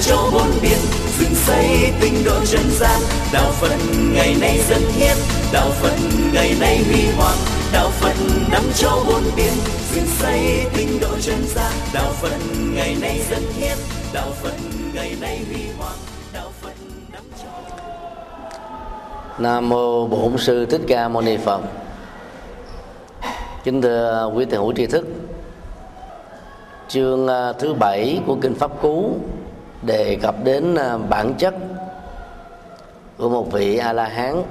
châu bốn biển dựng xây tinh độ chân gian đạo phật ngày nay dân hiến, đạo phật ngày nay huy hoàng đạo phật năm châu bốn biển dựng xây tinh độ chân gian đạo phật ngày nay dân hiến, đạo phật ngày nay huy hoàng đạo phật năm châu Nam mô Bổn sư Thích Ca Mâu Ni Phật. Kính thưa quý thầy hữu tri thức. Chương à, thứ bảy của kinh Pháp Cú đề cập đến à, bản chất của một vị A La Hán.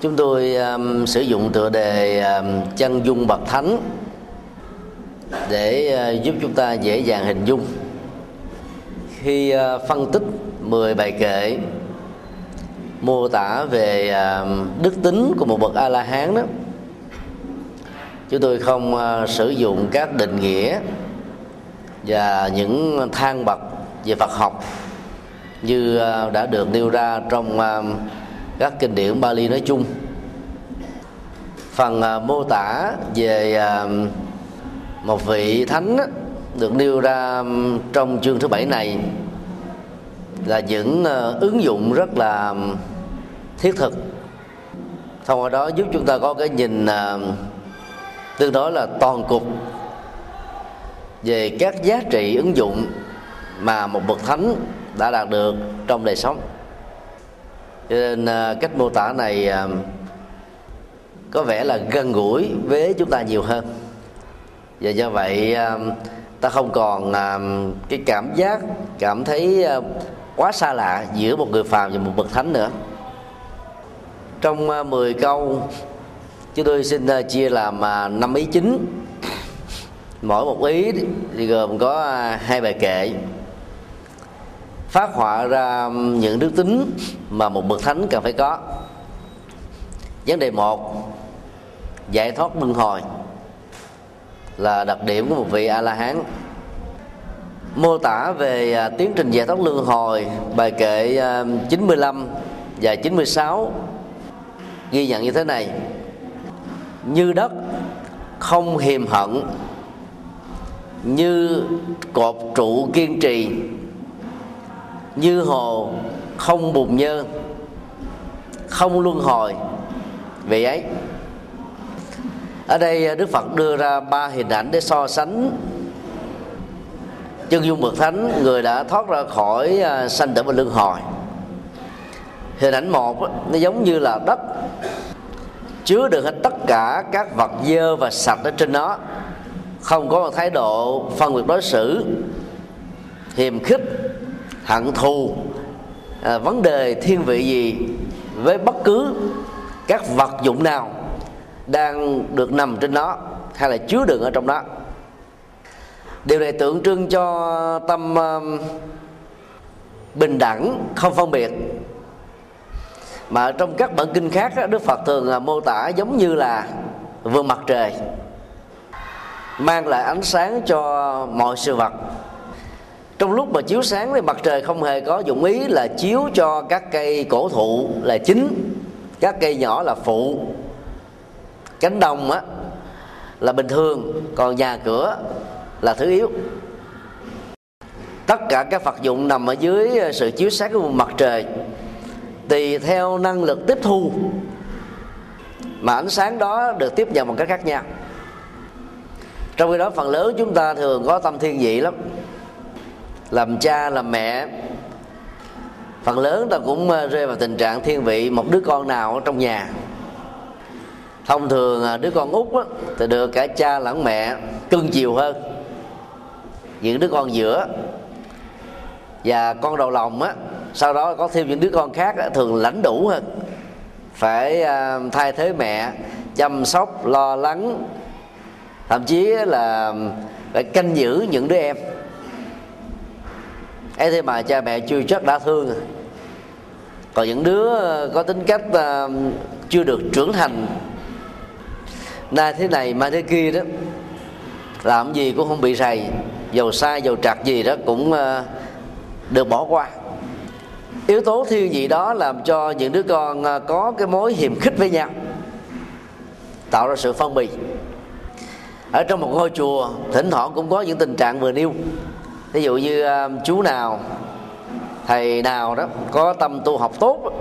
Chúng tôi um, sử dụng tựa đề um, chân dung bậc thánh để uh, giúp chúng ta dễ dàng hình dung khi uh, phân tích 10 bài kệ mô tả về à, đức tính của một bậc a la hán đó chúng tôi không uh, sử dụng các định nghĩa và những thang bậc về Phật học như ờ, đã được nêu ra trong ờ, các kinh điển Bali nói chung. Phần ờ, mô tả về một vị thánh được nêu ra trong chương thứ bảy này là những ứng dụng rất là thiết thực. Thông qua đó giúp chúng ta có cái nhìn tương đối là toàn cục về các giá trị ứng dụng mà một bậc thánh đã đạt được trong đời sống. Cho nên à, cách mô tả này à, có vẻ là gần gũi với chúng ta nhiều hơn. Và do vậy à, ta không còn cái cảm giác, cảm thấy quá xa lạ giữa một người phàm và một bậc thánh nữa. Trong 10 câu, chúng tôi xin chia làm năm ý chính mỗi một ý thì gồm có à, hai bài kệ. Phát họa ra những đức tính mà một bậc thánh cần phải có. Vấn đề một, giải thoát luân hồi là đặc điểm của một vị a la hán mô tả về à, tiến trình giải thoát luân hồi, bài kệ à, 95 và 96 ghi nhận như thế này. Như đất không hiềm hận như cột trụ kiên trì, như hồ không bùn nhơ, không luân hồi. Vì ấy, ở đây đức phật đưa ra ba hình ảnh để so sánh. Chân dung bậc thánh, người đã thoát ra khỏi à, sanh tử và luân hồi. Hình ảnh một nó giống như là đất, chứa được hết tất cả các vật dơ và sạch ở trên nó không có một thái độ phân biệt đối xử hiềm khích hận thù. À, vấn đề thiên vị gì với bất cứ các vật dụng nào đang được nằm trên nó hay là chứa đựng ở trong đó. Điều này tượng trưng cho tâm uh, bình đẳng không phân biệt. Mà trong các bản kinh khác đức phật thường à, mô tả giống như là vương mặt trời mang lại ánh sáng cho mọi sự vật. Trong lúc mà chiếu sáng thì mặt trời không hề có dụng ý là chiếu cho các cây cổ thụ là chính, các cây nhỏ là phụ. Cánh đồng á, là bình thường, còn nhà cửa là thứ yếu. Tất cả các vật dụng nằm ở dưới sự chiếu sáng của mặt trời tùy theo năng lực tiếp thu mà ánh sáng đó được tiếp nhận bằng cách khác nhau trong khi đó phần lớn chúng ta thường có tâm thiên vị lắm. Làm cha làm mẹ. Phần lớn ta cũng ờ, rơi vào tình trạng thiên vị một đứa con nào ở trong nhà. Thông thường ờ, đứa con út á, thì được cả cha lẫn mẹ cưng chiều hơn. Những đứa con giữa và con đầu lòng á sau đó có thêm những đứa con khác thường lãnh đủ hơn. Phải ờ, thay thế mẹ chăm sóc lo lắng thậm chí là phải canh giữ những đứa em. Ấy thế mà cha mẹ chưa chắc đã thương. Còn những đứa có tính cách ờ, chưa được trưởng thành. Nay thế này, mai thế kia đó, làm gì cũng không bị rầy. Dầu sai dầu trật gì đó cũng ờ, được bỏ qua. Yếu tố thiên vị đó làm cho những đứa con ờ, có cái mối hiềm khích với nhau, tạo ra sự phân biệt ở trong một ngôi chùa, thỉnh thoảng cũng có những tình trạng vừa nêu. Ví dụ như ờ, chú nào, thầy nào đó có tâm tu học tốt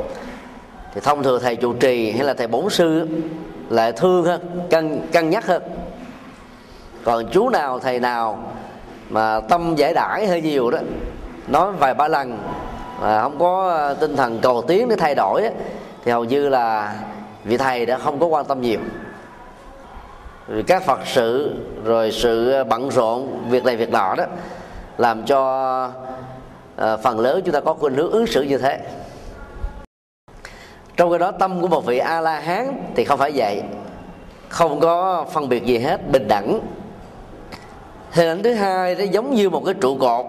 thì thông thường thầy trụ trì hay là thầy bổn sư lại thương hơn, cân cân nhắc hơn. Còn chú nào, thầy nào mà tâm giải đãi hơi nhiều đó, nói vài ba lần mà không có ờ, tinh thần cầu tiến để thay đổi thì hầu như là vị thầy đã không có quan tâm nhiều rồi các phật sự rồi sự ờ, bận rộn việc này việc nọ đó làm cho à, phần lớn chúng ta có khuynh hướng ứng xử như thế. Trong cái đó tâm của một vị a la hán thì không phải vậy. Không có phân biệt gì hết bình đẳng. Hình ảnh thứ hai nó giống như một cái trụ cột.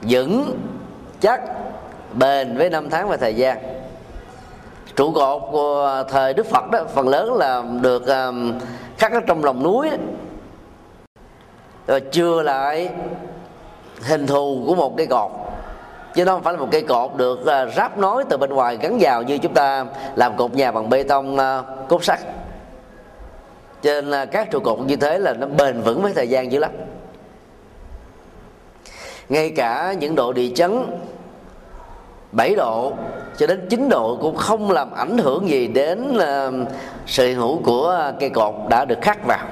Vững chắc bền với năm tháng và thời gian trụ cột của thời đức phật đó phần lớn là được um, khắc ở trong lòng núi rồi chừa lại hình thù của một cây cột. Chứ nó không phải là một cây cột được uh, ráp nối từ bên ngoài gắn vào như chúng ta làm cột nhà bằng bê tông uh, cốt sắt. Cho nên uh, các trụ cột như thế là nó bền vững với thời gian dữ lắm. Ngay cả những độ địa chấn 7 độ cho đến 9 độ cũng không làm ảnh hưởng gì đến ờ, sự hiện hữu của cây cột đã được khắc vào.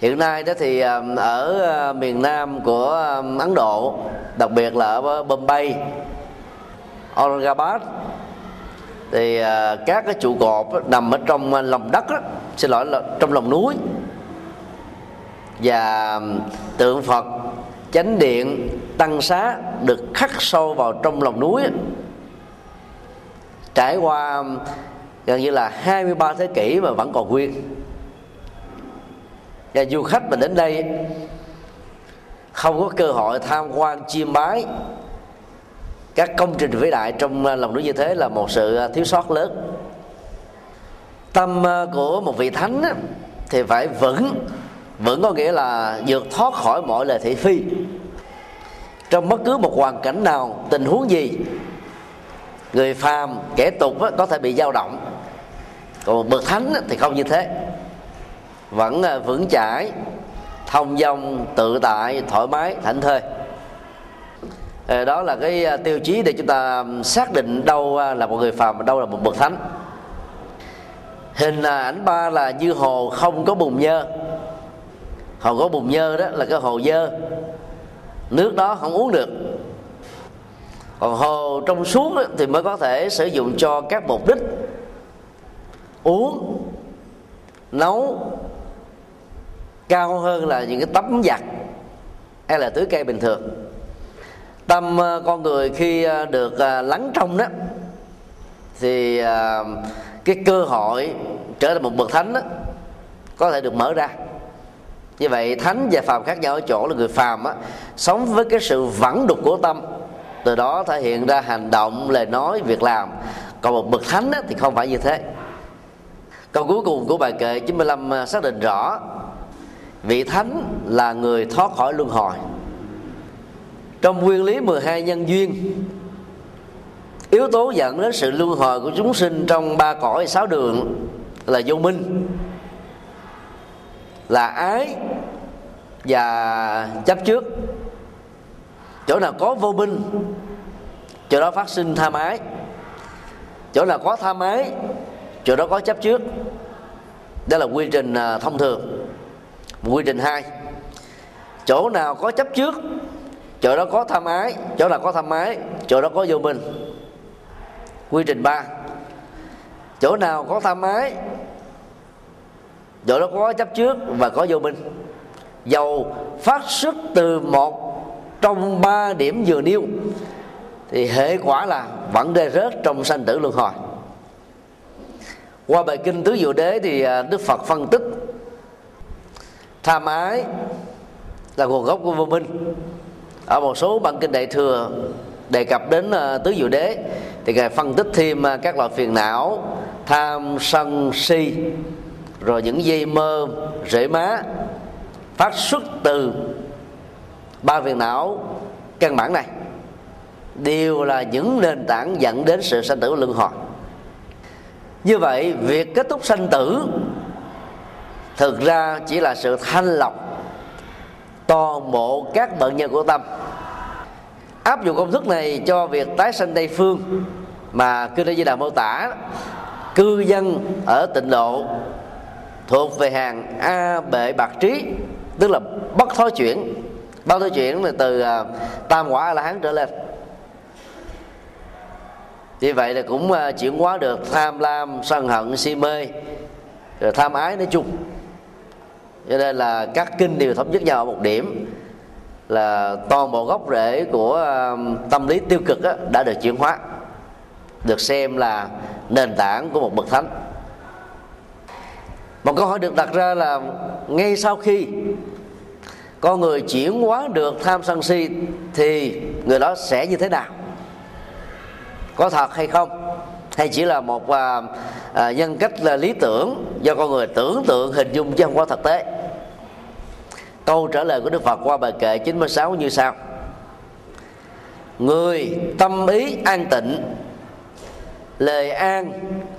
Hiện nay đó thì ờ, ở ờ, miền nam của ấn độ đặc biệt là ở bombay aurangabad thì các cái trụ cột nằm ở trong lòng đất đó, xin lỗi là trong lòng núi. Và tượng phật chánh điện tăng xá được khắc sâu vào trong lòng núi trải qua, gần như là 23 thế kỷ mà vẫn còn nguyên. Và du khách mà đến đây không có cơ hội tham quan, chiêm bái các công trình vĩ đại trong lòng núi như thế là một sự à, thiếu sót lớn. Tâm à, của một vị thánh thì phải vững vẫn có nghĩa là vượt thoát khỏi mọi lời thị phi. Trong bất cứ một hoàn cảnh nào, tình huống gì, người phàm, kẻ tục có thể bị dao động. Còn bậc thánh thì không như thế. Vẫn à, vững chãi, thông dong, tự tại, thoải mái, thảnh thơi. Ờ, đó là cái à, tiêu chí để chúng ta xác định đâu à, là một người phàm và đâu là một bậc thánh. Hình ảnh ba là như hồ không có bùn nhơ hồ có bùn nhơ đó là cái hồ dơ. Nước đó không uống được. Còn hồ trong suốt đó, thì mới có thể sử dụng cho các mục đích. Uống nấu cao hơn là những cái tấm giặt hay là tưới cây bình thường. Tâm ờ, con người khi ờ, được ờ, lắng trong đó thì cái cơ hội trở thành một bậc thánh đó, có thể được mở ra như vậy thánh và phàm khác nhau ở chỗ là người phàm á sống với cái sự vẩn đục của tâm. Từ đó thể hiện ra hành động lời nói việc làm. Còn một bậc thánh á, thì không phải như thế. Câu cuối cùng của bài kệ 95 à, xác định rõ vị thánh là người thoát khỏi luân hồi. Trong nguyên lý 12 nhân duyên yếu tố dẫn đến sự luân hồi của chúng sinh trong ba cõi sáu đường là vô minh là ái và chấp trước. Chỗ nào có vô minh, chỗ đó phát sinh tham ái. Chỗ nào có tham ái, chỗ đó có chấp trước. Đó là quy trình à, thông thường. Quy trình hai, chỗ nào có chấp trước, chỗ đó có tham ái, chỗ nào có tham ái, chỗ đó có vô minh. Quy trình ba, chỗ nào có tham ái chỗ đó có chấp trước và có vô minh. Dầu phát xuất từ một trong ba điểm vừa nêu, thì hệ quả là vẫn đê rớt trong sanh tử luân hồi. Qua bài kinh tứ diệu đế thì à, đức phật phân tích, tham ái là nguồn gốc của vô minh. Ở một số bản kinh đại thừa đề cập đến à, tứ diệu đế thì ngài phân tích thêm à, các loại phiền não, tham sân si rồi những dây mơ, rễ má phát xuất từ ba viền não căn bản này, đều là những nền tảng dẫn đến sự sanh tử luân hồi. Như vậy, việc kết thúc sanh tử thực ra chỉ là sự thanh lọc toàn bộ các bệnh nhân của tâm. Áp dụng công thức này cho việc tái sanh tây phương mà kinh di đà mô tả cư dân ở tịnh độ thuộc về hàng a bệ bạc trí tức là bất thối chuyển. Bất thối chuyển là từ uh, tam quả a la hán trở lên. Vì vậy là cũng uh, chuyển hóa được tham lam sân hận si mê rồi tham ái nói chung. Cho nên là các kinh đều thống nhất nhau ở một điểm là toàn bộ gốc rễ của uh, tâm lý tiêu cực đã được chuyển hóa được xem là nền tảng của một bậc thánh một câu hỏi được đặt ra là ngay sau khi con người chuyển hóa được tham sân si thì người đó sẽ như thế nào? Có thật hay không? Hay chỉ là một à, à, nhân cách là lý tưởng do con người tưởng tượng hình dung chứ không có thực tế? Câu trả lời của đức phật qua bài kệ 96 như sau. Người tâm ý an tịnh lời an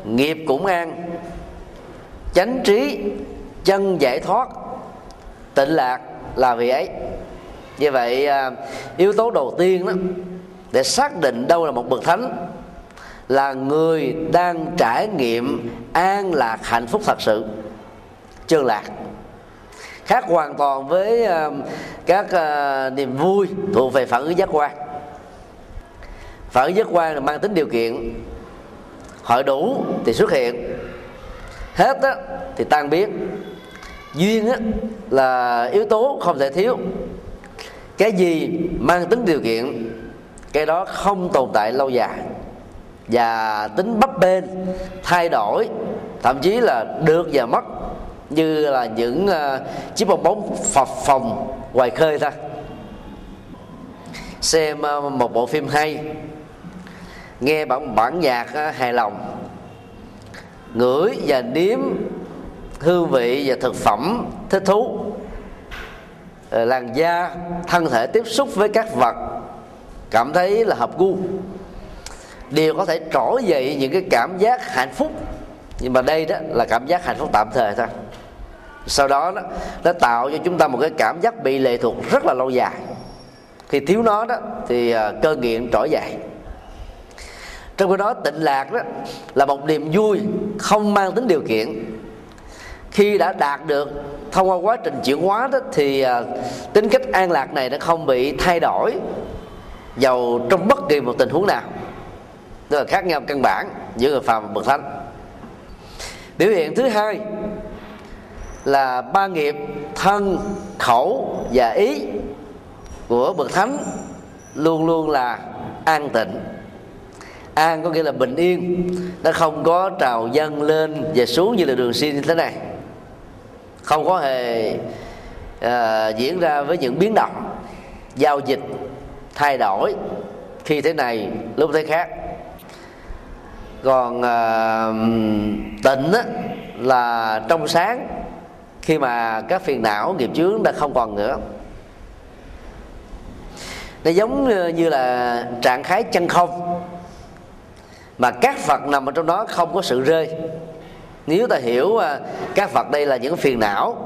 nghiệp cũng an chánh trí chân giải thoát, tịnh lạc là vị ấy. Như vậy à, yếu tố đầu tiên đó, để xác định đâu là một bậc thánh, là người đang trải nghiệm an lạc hạnh phúc thật sự, chân lạc. Khác hoàn toàn với à, các à, niềm vui thuộc về phản ứng giác quan. Phản ứng giác quan là mang tính điều kiện hội đủ thì xuất hiện hết á, thì tan biến. Duyên á, là yếu tố không thể thiếu. Cái gì mang tính điều kiện cái đó không tồn tại lâu dài. Và tính bấp bênh thay đổi thậm chí là được và mất như là những uh, chiếc bong bóng phập phòng ngoài khơi thôi xem uh, một bộ phim hay nghe bản bản nhạc uh, hài lòng ngửi và nếm hương vị và thực phẩm thích thú. Ờ, làn da, thân thể tiếp xúc với các vật, cảm thấy là hợp gu. Đều có thể trỗi dậy những cái cảm giác hạnh phúc. Nhưng mà đây đó là cảm giác hạnh phúc tạm thời thôi. Sau đó đó, nó tạo cho chúng ta một cái cảm giác bị lệ thuộc rất là lâu dài. Khi thiếu nó đó, thì ờ, cơ nghiện trỗi dậy trong khi đó, tịnh lạc đó là một niềm vui không mang tính điều kiện. Khi đã đạt được thông qua quá trình chuyển hóa đó, thì à, tính cách an lạc này nó không bị thay đổi dầu trong bất kỳ một tình huống nào. Đó là khác nhau căn bản giữa người phàm và bậc thánh. Biểu hiện thứ hai là ba nghiệp thân, khẩu và ý của bậc thánh luôn luôn là an tịnh an có nghĩa là bình yên nó không có trào dâng lên và xuống như là đường xin như thế này. Không có hề à, diễn ra với những biến động giao dịch thay đổi khi thế này lúc thế khác. Còn à, tịnh á, là trong sáng khi mà các phiền não nghiệp chướng đã không còn nữa. Nó giống như là trạng thái chân không mà các phật nằm ở trong đó không có sự rơi. Nếu ta hiểu à, các phật đây là những phiền não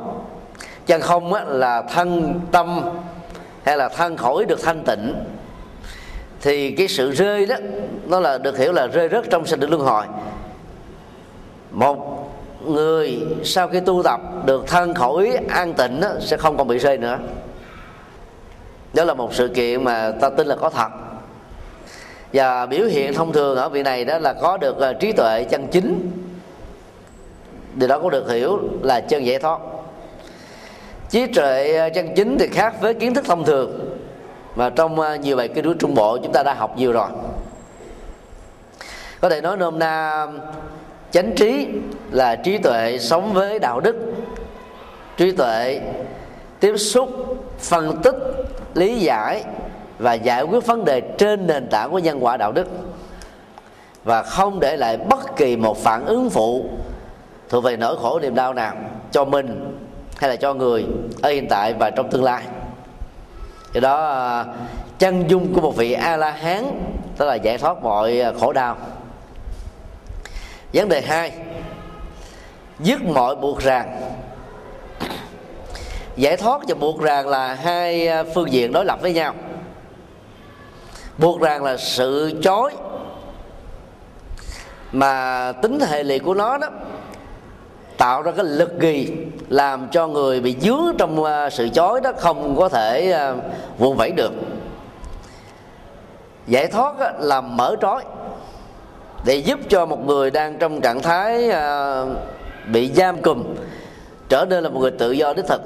chân không là thân tâm hay là thân khẩu được thanh tịnh thì cái sự rơi đó nó là được hiểu là rơi rớt trong sinh tử luân hồi. Một người sau khi tu tập được thân khẩu an tịnh đó, sẽ không còn bị rơi nữa. Đó là một sự kiện mà ta tin là có thật và biểu hiện thông thường ở vị này đó là có được ờ, trí tuệ chân chính. Điều đó cũng được hiểu là chân giải thoát. Trí tuệ ờ, chân chính thì khác với kiến thức thông thường. Mà trong ờ, nhiều bài kinh của trung bộ chúng ta đã học nhiều rồi. Có thể nói nôm na, chánh trí là trí tuệ sống với đạo đức, trí tuệ tiếp xúc, phân tích, lý giải và giải quyết vấn đề trên nền tảng của nhân quả đạo đức. Và không để lại bất kỳ một phản ứng phụ thuộc về nỗi khổ niềm đau nào cho mình hay là cho người ở hiện tại và trong tương lai. Do đó à, chân dung của một vị a la hán tức là giải thoát mọi à, khổ đau. Vấn đề hai, dứt mọi buộc ràng. Giải thoát và buộc ràng là hai à, phương diện đối lập với nhau buộc ràng là sự chối. Mà tính hệ lụy của nó đó, tạo ra cái lực gì làm cho người bị dướng trong à, sự chói đó không có thể à, vùng vẫy được. Giải thoát là mở trói, để giúp cho một người đang trong trạng thái à, bị giam cùm, trở nên là một người tự do đích thực.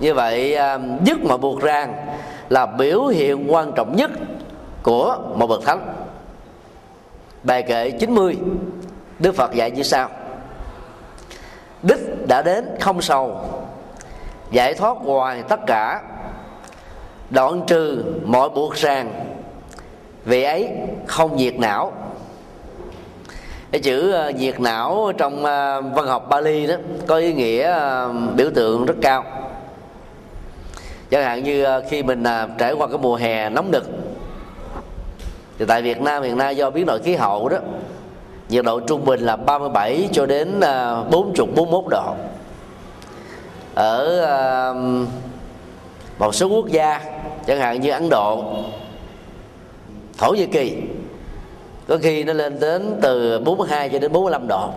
Như vậy dứt mà buộc ràng là biểu hiện quan trọng nhất của một bậc thánh. Bài kệ 90 Đức Phật dạy như sau. Đích đã đến không sầu, giải thoát ngoài tất cả, đoạn trừ mọi buộc ràng, vì ấy không diệt não. Cái chữ ờ, nhiệt diệt não trong ờ, văn học Bali đó có ý nghĩa ờ, biểu tượng rất cao. Chẳng hạn như khi mình trải qua cái mùa hè nóng nực thì tại Việt Nam hiện nay do biến đổi khí hậu đó, nhiệt độ trung bình là 37 cho đến à, 40 41 độ. Ở à, một số quốc gia, chẳng hạn như Ấn Độ, Thổ Nhĩ Kỳ, có khi nó lên đến từ 42 cho đến 45 độ.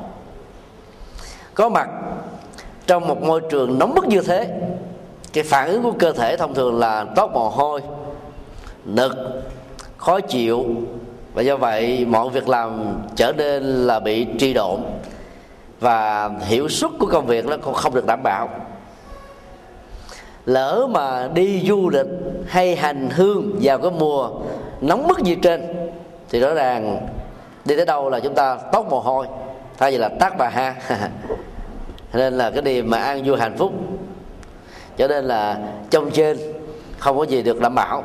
Có mặt trong một môi trường nóng bức như thế, cái phản ứng của cơ thể thông thường là toát mồ hôi, nực khó chịu. Và do vậy, mọi việc làm trở nên là bị tri độn. Và hiệu suất của công việc nó cũng không được đảm bảo. Lỡ mà đi du lịch hay hành hương vào cái mùa nóng bức như trên, thì rõ ràng đi tới đâu là chúng ta tóc mồ hôi. Thay vì là tắt bà ha. Nên là cái điều mà an vui hạnh phúc. Cho nên là trong trên không có gì được đảm bảo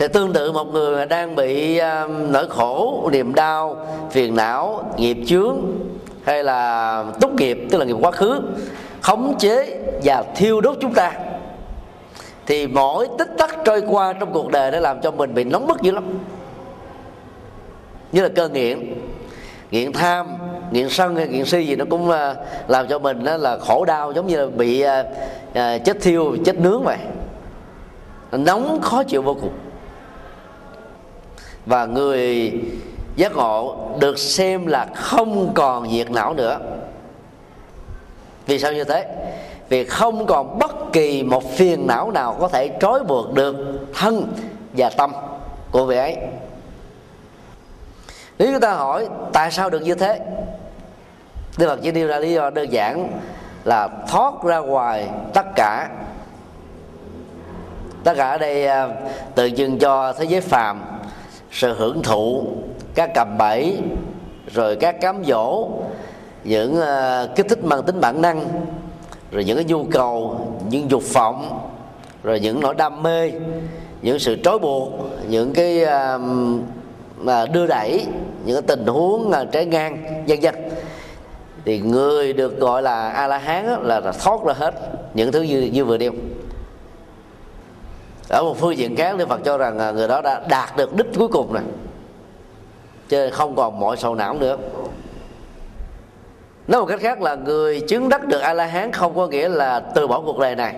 thì tương tự một người đang bị um, nỗi khổ, niềm đau, phiền não, nghiệp chướng, hay là tốt nghiệp, tức là nghiệp quá khứ, khống chế và thiêu đốt chúng ta, thì mỗi tích tắc trôi qua trong cuộc đời đã làm cho mình bị nóng bức dữ lắm. Như là cơ nghiện nghiện tham, nghiện sân hay nghiện si gì nó cũng ờ, làm cho mình đó là khổ đau, giống như là bị ờ, ờ, chết thiêu, chết nướng vậy. Nóng, khó chịu vô cùng và người giác ngộ được xem là không còn nhiệt não nữa. Vì sao như thế? Vì không còn bất kỳ một phiền não nào có thể trói buộc được thân và tâm của vị ấy. Nếu chúng ta hỏi tại sao được như thế, Đức Phật chỉ nêu ra lý do đơn giản là thoát ra ngoài tất cả. Tất cả ở đây à, tượng trưng cho thế giới phàm sự hưởng thụ các cầm bẫy rồi các cám dỗ những uh, kích thích mang tính bản năng rồi những cái nhu cầu những dục vọng rồi những nỗi đam mê những sự trói buộc những cái uh, mà đưa đẩy những cái tình huống uh, trái ngang vân vân. Thì người được gọi là a la hán là, là thoát ra hết những thứ như như vừa nêu ở một phương diện khác, Đức Phật cho rằng à, người đó đã đạt được đích cuối cùng này chứ không còn mọi sầu não nữa. Nói một cách khác là người chứng đắc được a la hán không có nghĩa là từ bỏ cuộc đời này.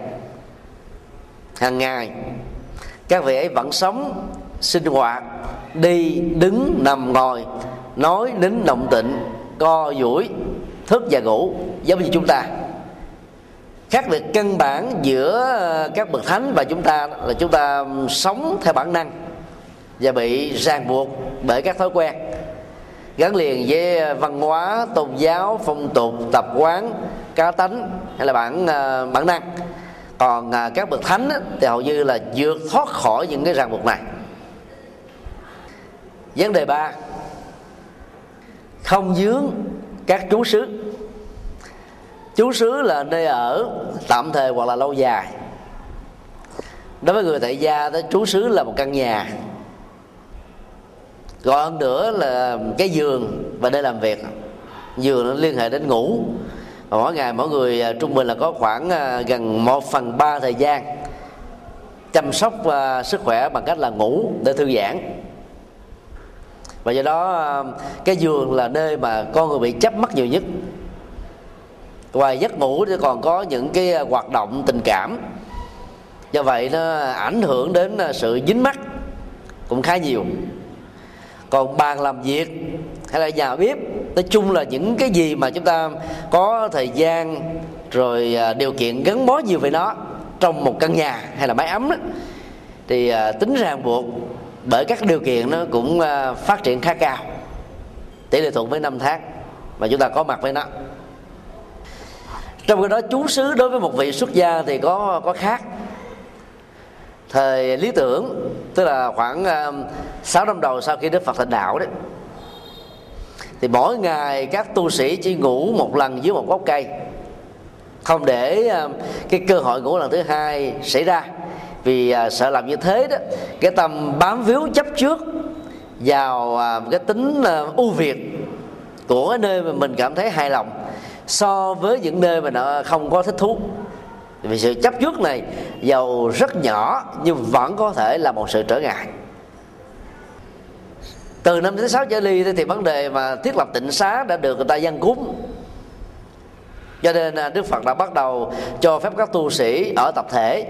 Hàng ngày, các vị ấy vẫn sống, sinh hoạt, đi, đứng, nằm, ngồi, nói, nín, động tịnh co, duỗi, thức và ngủ, giống như chúng ta khác biệt căn bản giữa ờ, các bậc thánh và chúng ta, là chúng ta sống theo bản năng và bị ràng buộc bởi các thói quen. Gắn liền với ờ, văn hóa, tôn giáo, phong tục, tập quán, cá tánh hay là bản ờ, bản năng. Còn các bậc thánh thì hầu như là vượt thoát khỏi những cái ràng buộc này. Vấn đề ba, không dướng các chú xứ chú xứ là nơi ở tạm thời hoặc là lâu dài. Đối với người tại gia đó, chú xứ là một căn nhà. Gọi hơn nữa là cái giường và nơi làm việc. Giường nó liên hệ đến ngủ. Và mỗi ngày mỗi người à, trung bình là có khoảng à, gần một phần ba thời gian chăm sóc và sức khỏe bằng cách là ngủ để thư giãn. Và do đó à, cái giường là nơi mà con người bị chấp mắc nhiều nhất ngoài giấc ngủ thì còn có những cái hoạt động tình cảm. Do vậy nó ảnh hưởng đến à, sự dính mắt cũng khá nhiều. Còn bàn làm việc hay là nhà bếp nói chung là những cái gì mà chúng ta có thời gian rồi à, điều kiện gắn bó nhiều về nó trong một căn nhà hay là mái ấm đó, thì à, tính ràng buộc bởi các điều kiện nó cũng phát triển khá cao tỷ lệ thuận với năm tháng mà chúng ta có mặt với nó trong khi đó chú xứ đối với một vị xuất gia thì có có khác. Thời lý tưởng tức là khoảng ờ, uh, 6 năm đầu sau khi đức phật thành đạo đấy thì mỗi ngày các tu sĩ chỉ ngủ một lần dưới một gốc cây. Không để uh, cái cơ hội ngủ lần thứ hai xảy ra. Vì uh, sợ làm như thế đó cái tâm bám víu chấp trước vào uh, cái tính uh, ưu việt của cái nơi mà mình cảm thấy hài lòng so với những nơi mà nó không có thích thú. Vì sự chấp trước này giàu rất nhỏ nhưng vẫn có thể là một sự trở ngại. Từ năm thứ sáu trở đi thì vấn đề mà thiết lập tịnh xá đã được người ta dân cúng cho nên à, đức phật đã bắt đầu cho phép các tu sĩ ở tập thể.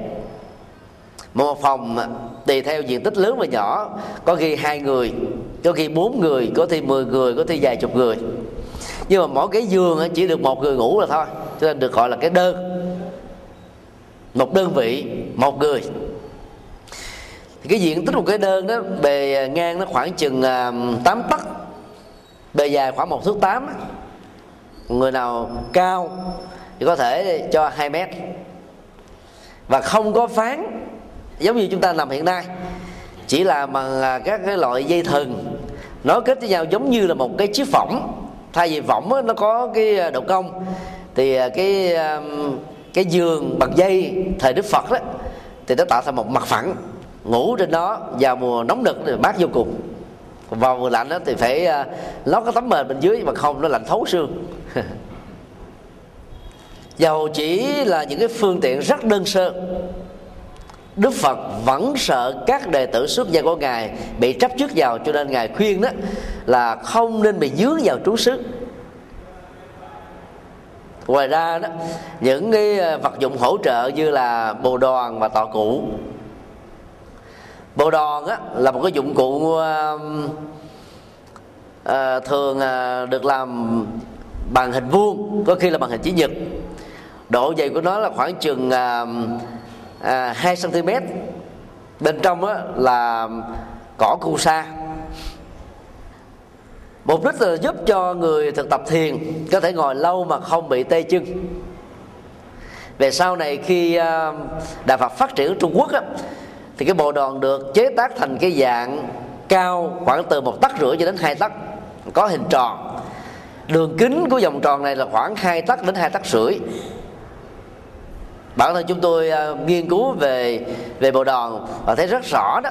Một phòng à, tùy theo diện tích lớn và nhỏ, có khi hai người, có khi bốn người, có khi mười người, có khi vài chục người nhưng mà mỗi cái giường chỉ được một người ngủ là thôi. Cho nên được gọi là cái đơn. Một đơn vị, một người. Thì cái diện tích một cái đơn đó, bề ngang nó khoảng chừng à, 8 tấc. Bề dài khoảng một thước tám người nào cao thì có thể cho 2 mét. Và không có phán, giống như chúng ta làm hiện nay. Chỉ là bằng à, các cái loại dây thừng. Nối kết với nhau giống như là một cái chiếc phỏng thay vì võng nó có cái à, độ cong. Thì à, cái à, cái giường bằng dây thời đức phật đó thì nó tạo thành một mặt phẳng ngủ trên đó vào mùa nóng nực thì mát vô cùng. Vào mùa lạnh đó thì phải uh, lót cái tấm mền bên dưới mà không nó lạnh thấu xương. Dầu chỉ là những cái phương tiện rất đơn sơ Đức Phật vẫn sợ các đệ tử xuất gia của Ngài bị chấp trước vào cho nên Ngài khuyên đó là không nên bị dướng vào trú xứ. Ngoài ra đó những cái ờ, vật dụng hỗ trợ như là bồ đoàn và tọa cụ. Bồ đoàn á, là một cái dụng cụ à, thường à, được làm bằng hình vuông có khi là bằng hình chữ nhật. Độ dày của nó là khoảng chừng à, uh, 2 cm bên trong á, là cỏ cu sa. Mục đích là giúp cho người thực tập thiền có thể ngồi lâu mà không bị tê chân. Về sau này khi à, đạo Phật phát triển ở Trung Quốc á, thì cái bộ đoàn được chế tác thành cái dạng cao khoảng từ một tấc rưỡi cho đến hai tấc có hình tròn. Đường kính của vòng tròn này là khoảng hai tấc đến hai tấc rưỡi bản thân chúng tôi uh, nghiên cứu về về bộ đòn và thấy rất rõ đó.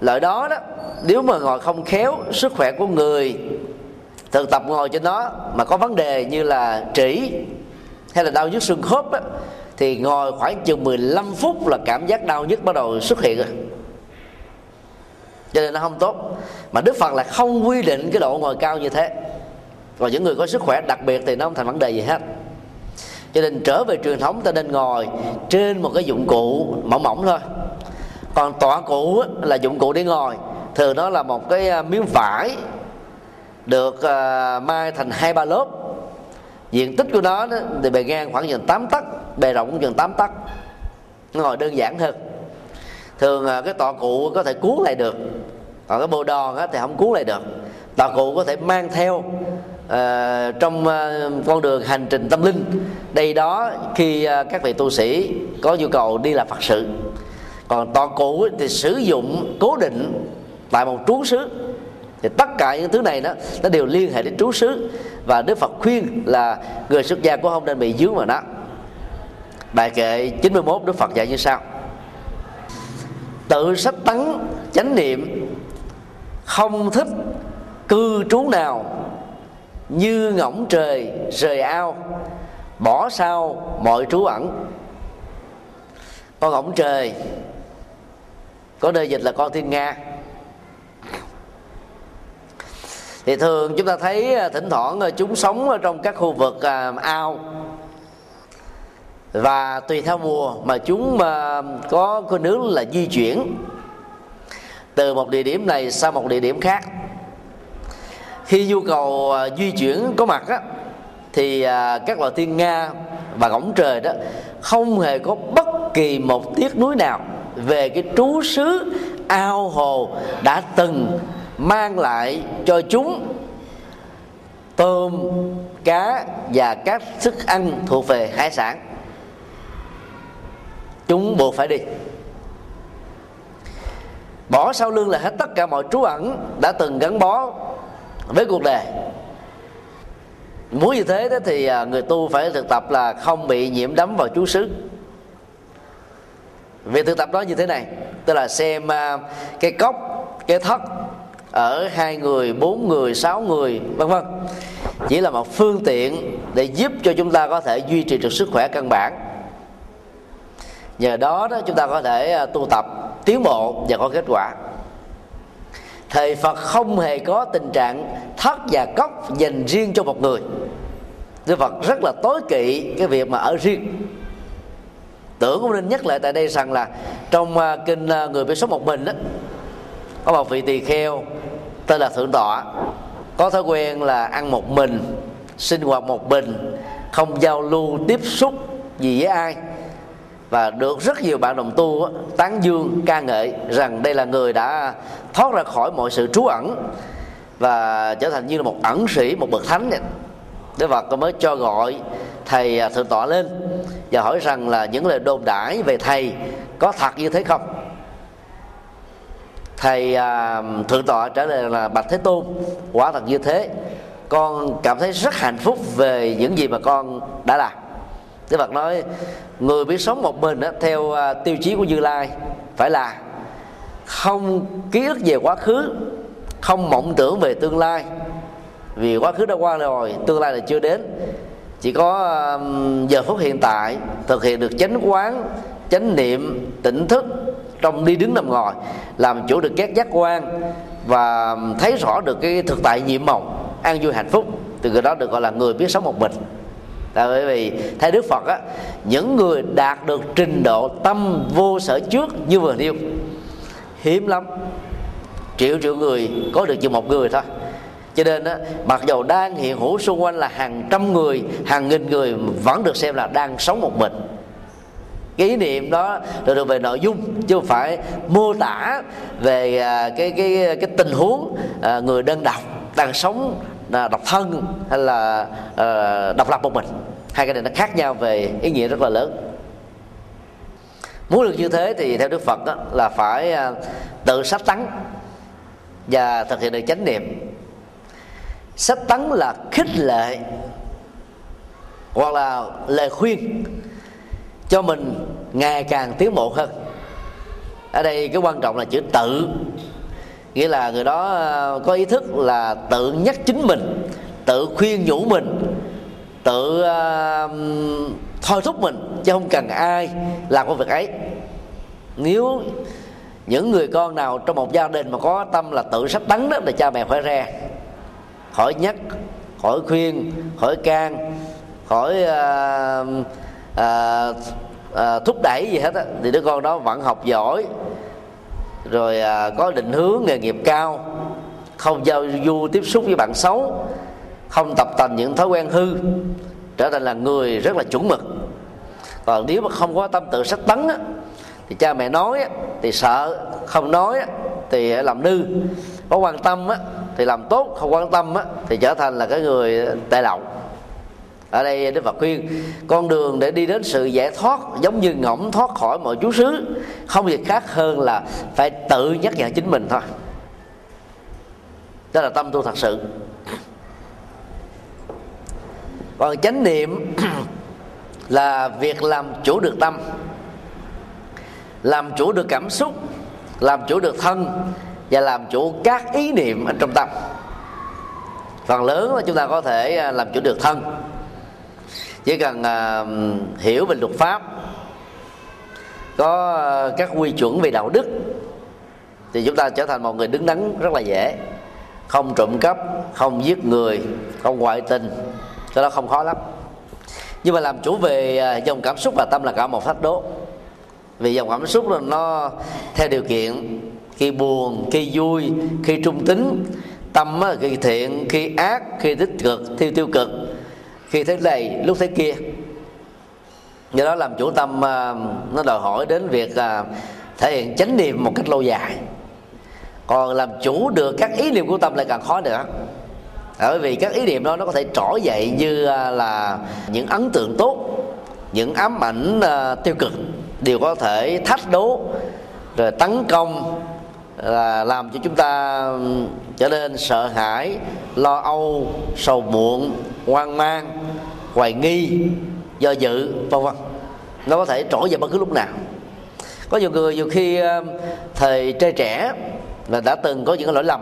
Lợi đó đó nếu mà ngồi không khéo sức khỏe của người thực tập ngồi trên nó mà có vấn đề như là trĩ hay là đau nhức xương khớp á, thì ngồi khoảng chừng 15 phút là cảm giác đau nhức bắt đầu xuất hiện rồi. Cho nên nó không tốt. Mà đức phật là không quy định cái độ ngồi cao như thế. Còn những người có sức khỏe đặc biệt thì nó không thành vấn đề gì hết cho nên trở về truyền thống ta nên ngồi trên một cái dụng cụ mỏng mỏng thôi. Còn tọa cụ là dụng cụ để ngồi. Thường nó là một cái à, miếng vải được à, mai thành hai ba lớp. Diện tích của nó thì bề ngang khoảng chừng 8 tấc, bề rộng cũng chừng 8 tấc. Ngồi đơn giản hơn. Thường à, cái tọa cụ có thể cuốn lại được. Còn cái bộ đòn thì không cuốn lại được. Tọa cụ có thể mang theo uh, trong uh, con đường hành trình tâm linh đây đó khi uh, các vị tu sĩ có nhu cầu đi làm phật sự. Còn tọa cụ thì sử dụng cố định tại một trú xứ. Thì tất cả những thứ này đó nó đều liên hệ đến trú xứ. Và Đức Phật khuyên là người xuất gia cũng không nên bị dướng vào nó. Bài kệ 91 Đức Phật dạy như sau. Tự sách tấn chánh niệm không thích cư trú nào như ngỗng trời rời ao, bỏ sau mọi trú ẩn. Con ngỗng trời, có nơi dịch là con thiên nga. Thì thường chúng ta thấy à, thỉnh thoảng à, chúng sống ở trong các khu vực à, ao. Và tùy theo mùa mà chúng có khuynh hướng là di chuyển từ một địa điểm này sang một địa điểm khác khi nhu cầu à, di chuyển có mặt á, thì à, các loài thiên nga và ngỗng trời đó không hề có bất kỳ một tiếc núi nào về cái trú xứ ao hồ đã từng mang lại cho chúng tôm cá và các thức ăn thuộc về hải sản. Chúng buộc phải đi. Bỏ sau lưng là hết tất cả mọi trú ẩn đã từng gắn bó với cuộc đời. Muốn như thế đó thì à, người tu phải thực tập là không bị nhiễm đắm vào chú xứ. Việc thực tập đó như thế này, tức là xem à, cái cốc, cái thất ở hai người, bốn người, sáu người, vân vân. Chỉ là một phương tiện để giúp cho chúng ta có thể duy trì được sức khỏe căn bản. Nhờ đó đó chúng ta có thể à, tu tập, tiến bộ và có kết quả thời phật không hề có tình trạng thất và cốc dành riêng cho một người. Đức phật rất là tối kỵ cái việc mà ở riêng. Tưởng cũng nên nhắc lại tại đây rằng là trong à, kinh à, người biết sống một mình đó có một vị tỳ kheo tên là thượng tọa, có thói quen là ăn một mình, sinh hoạt một mình, không giao lưu tiếp xúc gì với ai và được rất nhiều bạn đồng tu tán dương ca ngợi rằng đây là người đã thoát ra khỏi mọi sự trú ẩn và trở thành như là một ẩn sĩ một bậc thánh vậy Đức Phật mới cho gọi thầy à, thượng tọa lên và hỏi rằng là những lời đồn đãi về thầy có thật như thế không? Thầy à, thượng tọa trả lời là bạch thế tôn quả thật như thế. Con cảm thấy rất hạnh phúc về những gì mà con đã làm. Đức Phật nói người biết sống một mình đó, theo à, tiêu chí của Như Lai phải là không ký ức về quá khứ không mộng tưởng về tương lai. Vì quá khứ đã qua rồi tương lai là chưa đến. Chỉ có giờ phút hiện tại thực hiện được chánh quán chánh niệm tỉnh thức trong đi đứng nằm ngồi làm chủ được các giác quan và thấy rõ được cái thực tại nhiệm màu an vui hạnh phúc từ người đó được gọi là người biết sống một mình tại bởi vì theo đức phật á những người đạt được trình độ tâm vô sở trước như vừa nêu hiếm lắm. Triệu triệu người có được chỉ một người thôi. Cho nên á, mặc dầu đang hiện hữu xung quanh là hàng trăm người hàng nghìn người vẫn được xem là đang sống một mình. Cái ý niệm đó được, được về nội dung chứ không phải mô tả về à, cái cái cái tình huống à, người đơn độc đang sống À, độc thân hay là ờ, độc lập một mình. Hai cái này nó khác nhau về ý nghĩa rất là lớn. Muốn được như thế thì theo đức phật đó, là phải à, tự sách tấn và thực hiện được chánh niệm. Sách tấn là khích lệ hoặc là lời khuyên cho mình ngày càng tiến bộ hơn. Ở đây cái quan trọng là chữ tự nghĩa là người đó ờ, có ý thức là tự nhắc chính mình tự khuyên nhủ mình tự uh, thôi thúc mình chứ không cần ai làm công việc ấy. Nếu những người con nào trong một gia đình mà có tâm là tự sách tấn đó là cha mẹ phải re khỏi nhắc khỏi khuyên khỏi can khỏi uh, uh, uh, thúc đẩy gì hết á thì đứa con đó vẫn học giỏi rồi à, có định hướng nghề nghiệp cao không giao du tiếp xúc với bạn xấu không tập tành những thói quen hư trở thành là người rất là chuẩn mực. Còn nếu mà không có tâm tự sách tấn á, thì cha mẹ nói á, thì sợ không nói á, thì làm nư. Có quan tâm á, thì làm tốt không quan tâm á, thì trở thành là cái người tệ lậu ở đây đức phật khuyên, con đường để đi đến sự giải thoát giống như ngỗng thoát khỏi mọi chú xứ, không gì khác hơn là phải tự nhắc nhở chính mình thôi. Đó là tâm tu thật sự. Còn chánh niệm là việc làm chủ được tâm, làm chủ được cảm xúc, làm chủ được thân, và làm chủ các ý niệm ở trong tâm. Phần lớn là chúng ta có thể à, làm chủ được thân chỉ cần uh, hiểu về luật pháp có uh, các quy chuẩn về đạo đức thì chúng ta trở thành một người đứng đắn rất là dễ. Không trộm cắp không giết người không ngoại tình cái đó không khó lắm. Nhưng mà làm chủ về à, dòng cảm xúc và tâm là cả một thách đố. Vì dòng cảm xúc là nó theo điều kiện khi buồn khi vui khi trung tính. Tâm khi thiện khi ác khi tích cực khi tiêu cực khi thế này, lúc thế kia, do đó làm chủ tâm à, nó đòi hỏi đến việc à, thể hiện chánh niệm một cách lâu dài. Còn làm chủ được các ý niệm của tâm lại càng khó nữa. Bởi vì các ý niệm đó nó có thể trỗi dậy như à, là những ấn tượng tốt, những ám ảnh tiêu cực, đều có thể thách đố, rồi tấn công, là làm cho chúng ta ừ, trở nên sợ hãi, lo âu, sầu muộn hoang mang, hoài nghi, do dự, vân vân. Nó có thể trỗi dậy bất cứ lúc nào. Có nhiều người nhiều khi ờ, thời trai trẻ là đã từng có những cái lỗi lầm.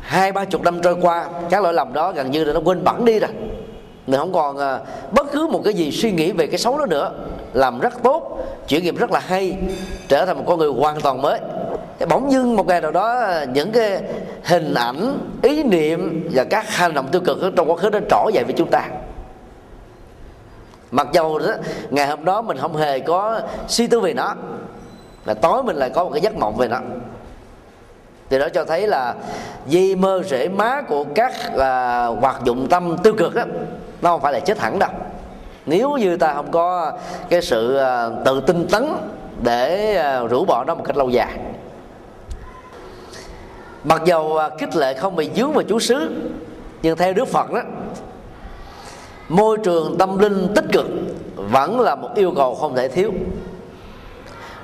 Hai, ba chục năm trôi qua, các lỗi lầm đó gần như là nó quên bẵng đi rồi. Mình không còn ờ, bất cứ một cái gì suy nghĩ về cái xấu đó nữa. Làm rất tốt, chuyển nghiệp rất là hay, trở thành một con người hoàn toàn mới bỗng dưng một ngày nào đó những cái hình ảnh ý niệm và các hành động tiêu cực trong quá khứ nó trỗi dậy với chúng ta. Mặc dầu đó, ngày hôm đó mình không hề có suy tư về nó là tối mình lại có một cái giấc mộng về nó. Thì đó cho thấy là di mơ rễ má của các à, hoạt dụng tâm tiêu cực đó, nó không phải là chết hẳn đâu. Nếu như ta không có cái sự à, tự tinh tấn để à, rũ bỏ nó một cách lâu dài mặc dầu à, khích lệ không bị dướng vào chú xứ, nhưng theo đức phật đó, môi trường tâm linh tích cực vẫn là một yêu cầu không thể thiếu.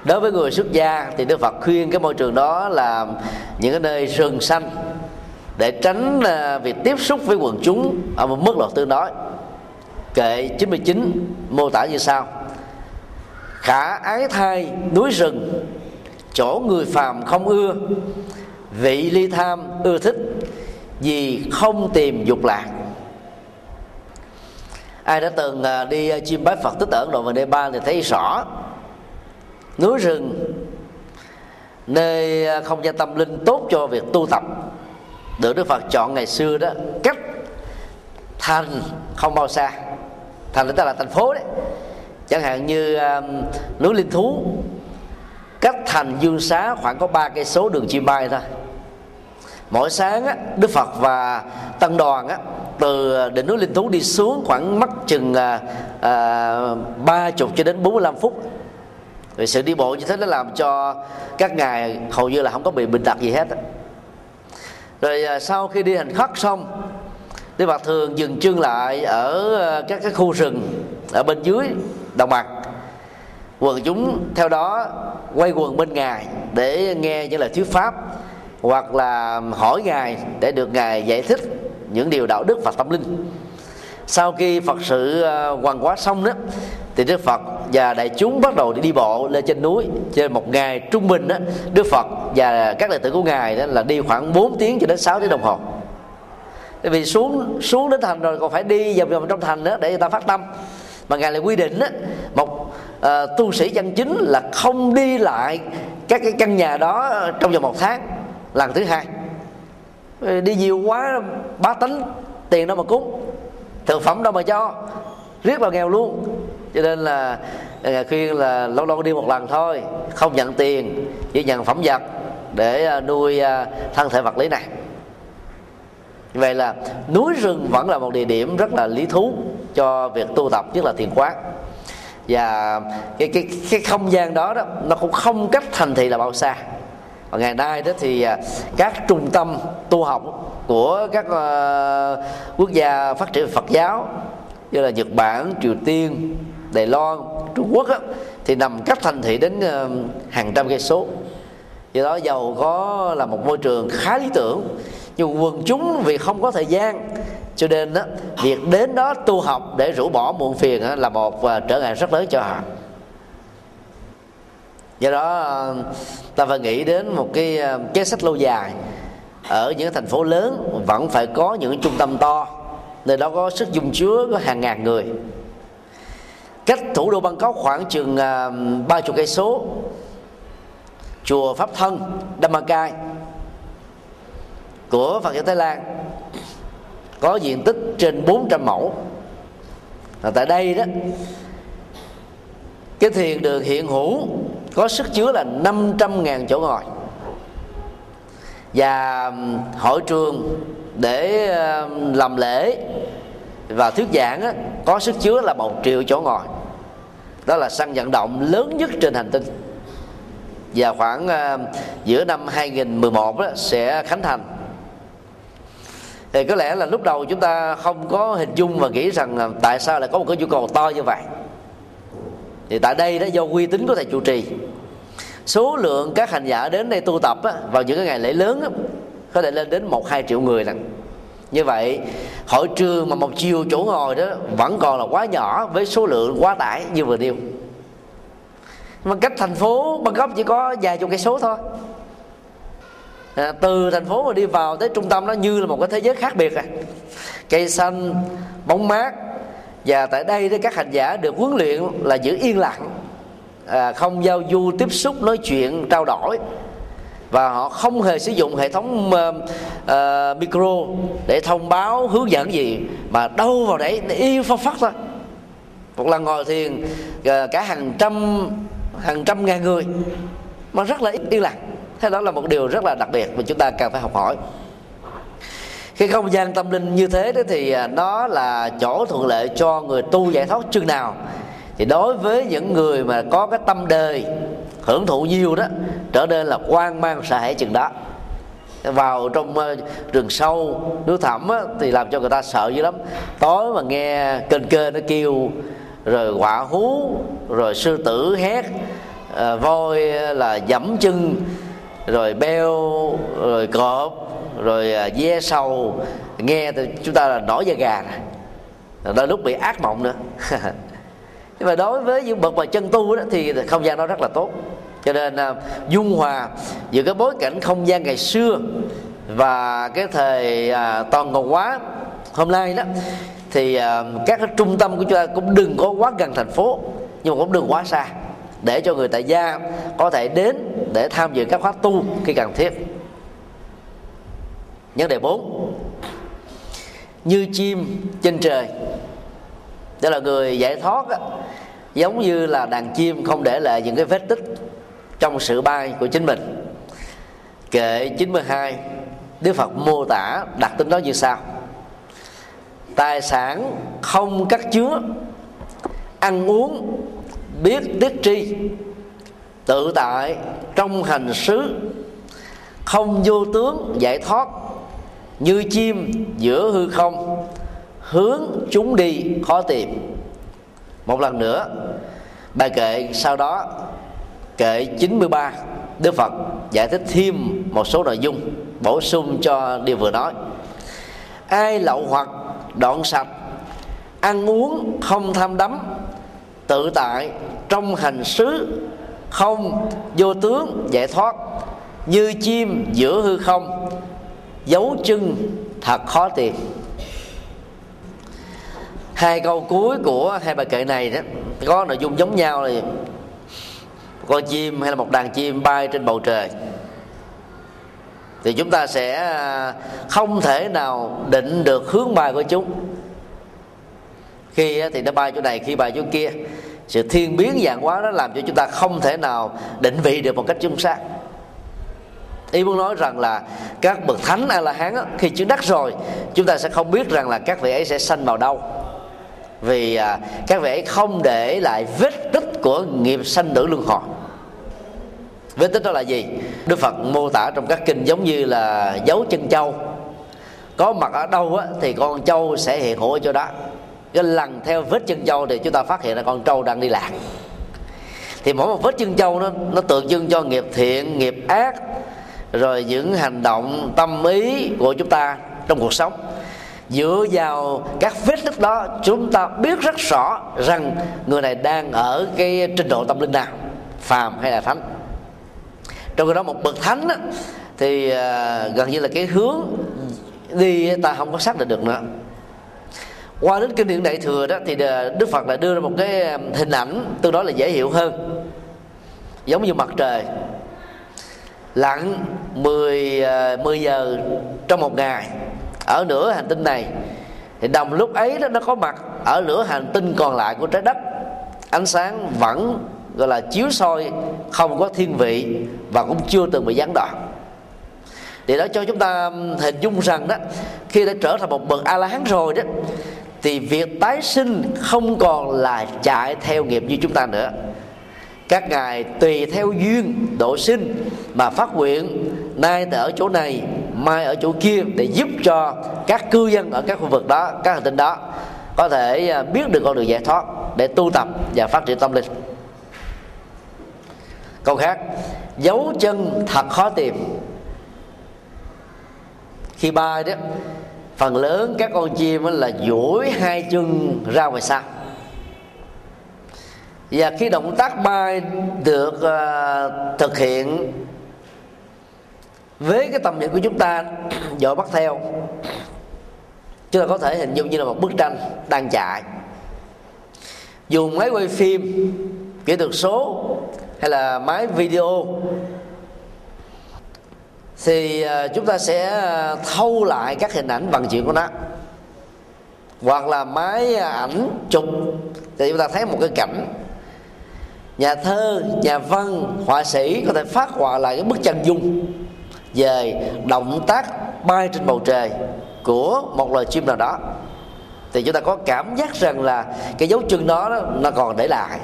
Đối với người xuất gia thì đức phật khuyên cái môi trường đó là những cái nơi rừng xanh để tránh à, việc tiếp xúc với quần chúng ở một mức độ tương đối. Kệ 99 mô tả như sau. Khả ái thai núi rừng, chỗ người phàm không ưa vị ly tham ưa thích vì không tìm dục lạc. Ai đã từng à, đi à, chiêm bái phật tích ở ấn độ và nepal thì thấy rõ, núi rừng, nơi à, không gian tâm linh tốt cho việc tu tập, được đức phật chọn ngày xưa đó, cách thành không bao xa. Thành tức là thành phố đấy. Chẳng hạn như núi linh thú, cách thành dương xá khoảng có ba cây số đường chim bay thôi mỗi sáng á, đức phật và tăng đoàn á, từ đỉnh núi linh thú đi xuống khoảng mất chừng à, à, ba chục cho đến 45 phút. Vì sự đi bộ như thế nó làm cho các ngài hầu như là không có bị bệnh tật gì hết rồi à, sau khi đi hành khất xong Đức Phật thường dừng chân lại ở à, các cái khu rừng ở bên dưới đồng bằng. Quần chúng theo đó quay quần bên ngài để nghe những lời thuyết pháp hoặc là hỏi ngài để được ngài giải thích những điều đạo đức và tâm linh. Sau khi phật sự ờ, hoàn quá xong đó thì đức phật và đại chúng bắt đầu đi bộ lên trên núi trên một ngày trung bình đó. Đức phật và các đệ tử của ngài đó là đi khoảng 4 tiếng cho đến 6 tiếng đồng hồ. Tại vì xuống xuống đến thành rồi còn phải đi vòng vòng trong thành nữa để người ta phát tâm. Mà ngài lại quy định đó, một uh, tu sĩ chân chính là không đi lại các cái căn nhà đó trong vòng một tháng lần thứ hai. Đi nhiều quá, bá tính tiền đâu mà cúng, thực phẩm đâu mà cho, riết vào nghèo luôn. Cho nên là ờ, khuyên là lâu lâu đi một lần thôi, không nhận tiền, chỉ nhận phẩm vật để ờ, nuôi ờ, thân thể vật lý này. Vậy là núi rừng vẫn là một địa điểm rất là lý thú cho việc tu tập, nhất là thiền quán. Và cái cái cái không gian đó đó, nó cũng không cách thành thị là bao xa và ngày nay đó thì à, các trung tâm tu học của các ờ, quốc gia phát triển Phật giáo như là Nhật Bản, Triều Tiên, Đài Loan, Trung Quốc á, thì nằm cách thành thị đến ờ, hàng trăm cây số. Do đó giàu có là một môi trường khá lý tưởng nhưng quần chúng vì không có thời gian cho nên đó, việc đến đó tu học để rũ bỏ muộn phiền đó, là một trở ngại rất lớn cho họ do đó ờ, ta phải nghĩ đến một cái ờ, kế sách lâu dài ở những thành phố lớn vẫn phải có những trung tâm to, nơi đó có sức dung chứa có hàng ngàn người. Cách thủ đô Bangkok khoảng chừng ờ, ba chục cây số. Chùa Pháp Thân Damakai của Phật giáo Thái Lan có diện tích trên 400 mẫu. Và tại đây đó, cái thiền đường hiện hữu có sức chứa là 500.000 chỗ ngồi. Và hội trường để làm lễ và thuyết giảng á, có sức chứa là một triệu chỗ ngồi. Đó là sân vận động lớn nhất trên hành tinh. Và khoảng giữa năm 2011 đó, sẽ khánh thành. Thì có lẽ là lúc đầu chúng ta không có hình dung và nghĩ rằng tại sao lại có một cái nhu cầu to như vậy. Thì tại đây đó do uy tín của thầy chủ trì số lượng các hành giả đến đây tu tập á, vào những cái ngày lễ lớn á, có thể lên đến một hai triệu người lần. Như vậy hội trường mà một chiều chỗ ngồi đó vẫn còn là quá nhỏ với số lượng quá tải như vừa nêu. Mà cách thành phố Bangkok chỉ có vài chục cây số thôi. À, từ thành phố mà đi vào tới trung tâm nó như là một cái thế giới khác biệt à. Cây xanh bóng mát và tại đây thì các hành giả được huấn luyện là giữ yên lặng à, không giao du tiếp xúc nói chuyện trao đổi. Và họ không hề sử dụng hệ thống uh, uh, micro để thông báo hướng dẫn gì mà đâu vào đấy yêu phong phát thôi. Một lần ngồi thiền uh, cả hàng trăm hàng trăm ngàn người mà rất là ít yên lặng. Thế đó là một điều rất là đặc biệt mà chúng ta cần phải học hỏi. Cái không gian tâm linh như thế đó thì nó là chỗ thuận lợi cho người tu giải thoát chừng nào thì đối với những người mà có cái tâm đời hưởng thụ nhiều đó trở nên là quan mang sợ hãi chừng đó. Vào trong ờ, rừng sâu núi thẳm á, thì làm cho người ta sợ dữ lắm. Tối mà nghe kênh kênh nó kêu rồi quả hú rồi sư tử hét à, voi là dẫm chân rồi beo rồi cọp rồi à, ve sầu. Nghe thì chúng ta là nổi da gà đôi lúc bị ác mộng nữa. nhưng mà đối với những bậc mà chân tu đó thì không gian đó rất là tốt. Cho nên uh, dung hòa giữa cái bối cảnh không gian ngày xưa và cái thời uh, toàn cầu hóa hôm nay đó thì uh, các cái trung tâm của chúng ta cũng đừng có quá gần thành phố nhưng mà cũng đừng quá xa để cho người tại gia có thể đến để tham dự các khóa tu khi cần thiết. Vấn đề 4 như chim trên trời đó là người giải thoát á, giống như là đàn chim không để lại những cái vết tích trong sự bay của chính mình. Kệ 92 Đức Phật mô tả đặc tính đó như sau. Tài sản không cắt chứa Ăn uống biết tiết tri Tự tại trong hành xứ Không vô tướng giải thoát Như chim giữa hư không. Hướng chúng đi khó tìm. Một lần nữa, Bài kệ sau đó, Kệ 93 Đức Phật giải thích thêm một số nội dung Bổ sung cho điều vừa nói. Ai lậu hoặc đoạn sạch, Ăn uống không tham đắm, Tự tại trong hành xứ, Không vô tướng giải thoát, Như chim giữa hư không, Dấu chân thật khó tìm hai câu cuối của hai bài kệ này đó, có nội dung giống nhau là con chim hay là một đàn chim bay trên bầu trời? Thì chúng ta sẽ à, không thể nào định được hướng bay của chúng. Khi thì nó bay chỗ này, khi bay chỗ kia. Sự thiên biến dạng hóa nó làm cho chúng ta không thể nào định vị được một cách chính xác. Ý muốn nói rằng là các bậc thánh a la hán khi chứng đắc rồi, chúng ta sẽ không biết rằng là các vị ấy sẽ sanh vào đâu vì à, các vị không để lại vết tích của nghiệp sanh tử luân hồi. Vết tích đó là gì? Đức phật mô tả trong các kinh giống như là dấu chân châu. Có mặt ở đâu á, thì con châu sẽ hiện hữu ở chỗ đó. Cái lần theo vết chân châu thì chúng ta phát hiện là con trâu đang đi lạc. Thì mỗi một vết chân châu nó nó tượng trưng cho nghiệp thiện nghiệp ác rồi những hành động tâm ý của chúng ta trong cuộc sống dựa vào các vết tích đó chúng ta biết rất rõ rằng người này đang ở cái trình độ tâm linh nào phàm hay là thánh. Trong khi đó một bậc thánh á, thì à, gần như là cái hướng đi ta không có xác định được nữa. Qua đến kinh điển đại thừa đó thì à, đức phật lại đưa ra một cái à, hình ảnh tương đối là dễ hiểu hơn. Giống như mặt trời lặn 10, 10 giờ trong một ngày ở nửa hành tinh này, thì đồng lúc ấy đó nó có mặt ở nửa hành tinh còn lại của trái đất. Ánh sáng vẫn, gọi là chiếu soi, không có thiên vị và cũng chưa từng bị gián đoạn. Để đó cho chúng ta hình dung rằng đó, khi đã trở thành một bậc a la hán rồi đó, thì việc tái sinh không còn là chạy theo nghiệp như chúng ta nữa. Các ngài tùy theo duyên độ sinh mà phát nguyện, nay tại ở chỗ này mai ở chỗ kia để giúp cho các cư dân ở các khu vực đó các hành tinh đó có thể à, biết được con đường giải thoát để tu tập và phát triển tâm linh. Câu khác dấu chân thật khó tìm. Khi bay đó phần lớn các con chim là duỗi hai chân ra ngoài xa. Và khi động tác bay được uh, thực hiện với cái tầm nhìn của chúng ta, dõi bắt theo, chúng ta có thể hình dung như là một bức tranh đang chạy. Dùng máy quay phim, kỹ thuật số, hay là máy video, thì à, chúng ta sẽ à, thâu lại các hình ảnh bằng chuyện của nó. Hoặc là máy ảnh chụp, thì chúng ta thấy một cái cảnh, nhà thơ, nhà văn, họa sĩ có thể phát họa lại cái bức chân dung về động tác bay trên bầu trời của một loài chim nào đó. Thì chúng ta có cảm giác rằng là cái dấu chân đó nó còn để lại.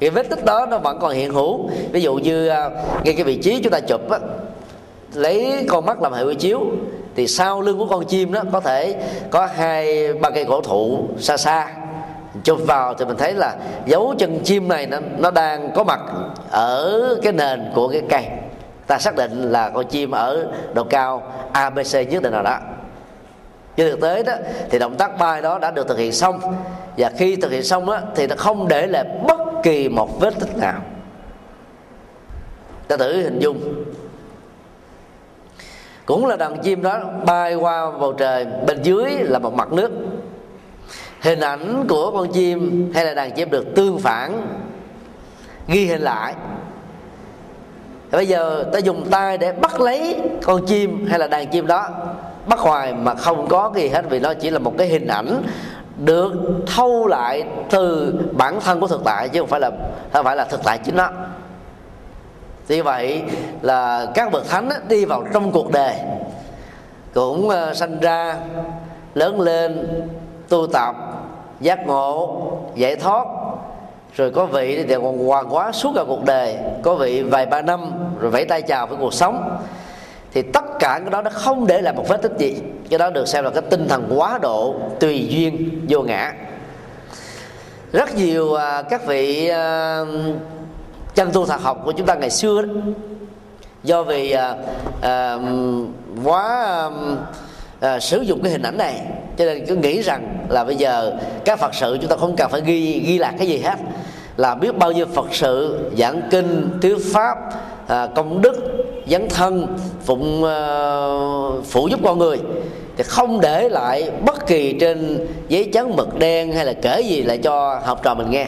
Cái vết tích đó nó vẫn còn hiện hữu. Ví dụ như à, ngay cái vị trí chúng ta chụp á, lấy con mắt làm hệ quy chiếu thì sau lưng của con chim đó có thể có hai ba cây cổ thụ xa xa. Chụp vào thì mình thấy là dấu chân chim này nó, nó đang có mặt ở cái nền của cái cây ta xác định là con chim ở độ cao abc nhất định nào đó. Trên thực tế đó, thì động tác bay đó đã được thực hiện xong. Và khi thực hiện xong đó, thì nó không để lại bất kỳ một vết tích nào. Ta thử hình dung. Cũng là đàn chim đó bay qua bầu trời, bên dưới là một mặt nước. Hình ảnh của con chim hay là đàn chim được tương phản, ghi hình lại bây giờ ta dùng tay để bắt lấy con chim hay là đàn chim đó. Bắt hoài mà không có gì hết vì nó chỉ là một cái hình ảnh được thâu lại từ bản thân của thực tại chứ không phải là, không phải là thực tại chính nó. Vì vậy là các bậc thánh đi vào trong cuộc đời cũng ờ, sanh ra, lớn lên, tu tập, giác ngộ, giải thoát rồi có vị thì còn hòa quá suốt cả cuộc đời. Có vị vài ba năm rồi vẫy tay chào với cuộc sống. Thì tất cả cái đó nó không để lại một vết tích gì. Cái đó được xem là cái tinh thần quá độ tùy duyên vô ngã. Rất nhiều à, các vị à, chân tu thật học của chúng ta ngày xưa đó do vì à, à, quá à, à, sử dụng cái hình ảnh này. Cho nên cứ nghĩ rằng là bây giờ các phật sự chúng ta không cần phải ghi ghi lại cái gì hết. Là biết bao nhiêu phật sự giảng kinh thuyết pháp à, công đức dấn thân phụng à, phụ giúp con người. Thì không để lại bất kỳ trên giấy trắng mực đen hay là kể gì lại cho học trò mình nghe.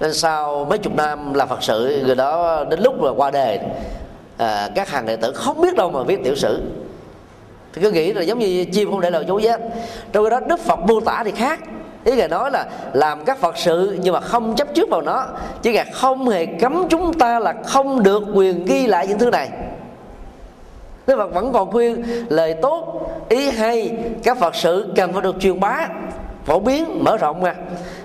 Nên sau mấy chục năm là phật sự người đó đến lúc là qua đề à, các hàng đệ tử không biết đâu mà viết tiểu sử thì cứ nghĩ là giống như chim không để lời chú giác. trong khi đó đức phật mô tả thì khác. Ý ngài nói là làm các phật sự nhưng mà không chấp trước vào nó. Chứ ngài không hề cấm chúng ta là không được quyền ghi lại những thứ này. Đức Phật vẫn còn khuyên lời tốt, ý hay, các Phật sự cần phải được truyền bá, phổ biến, mở rộng ra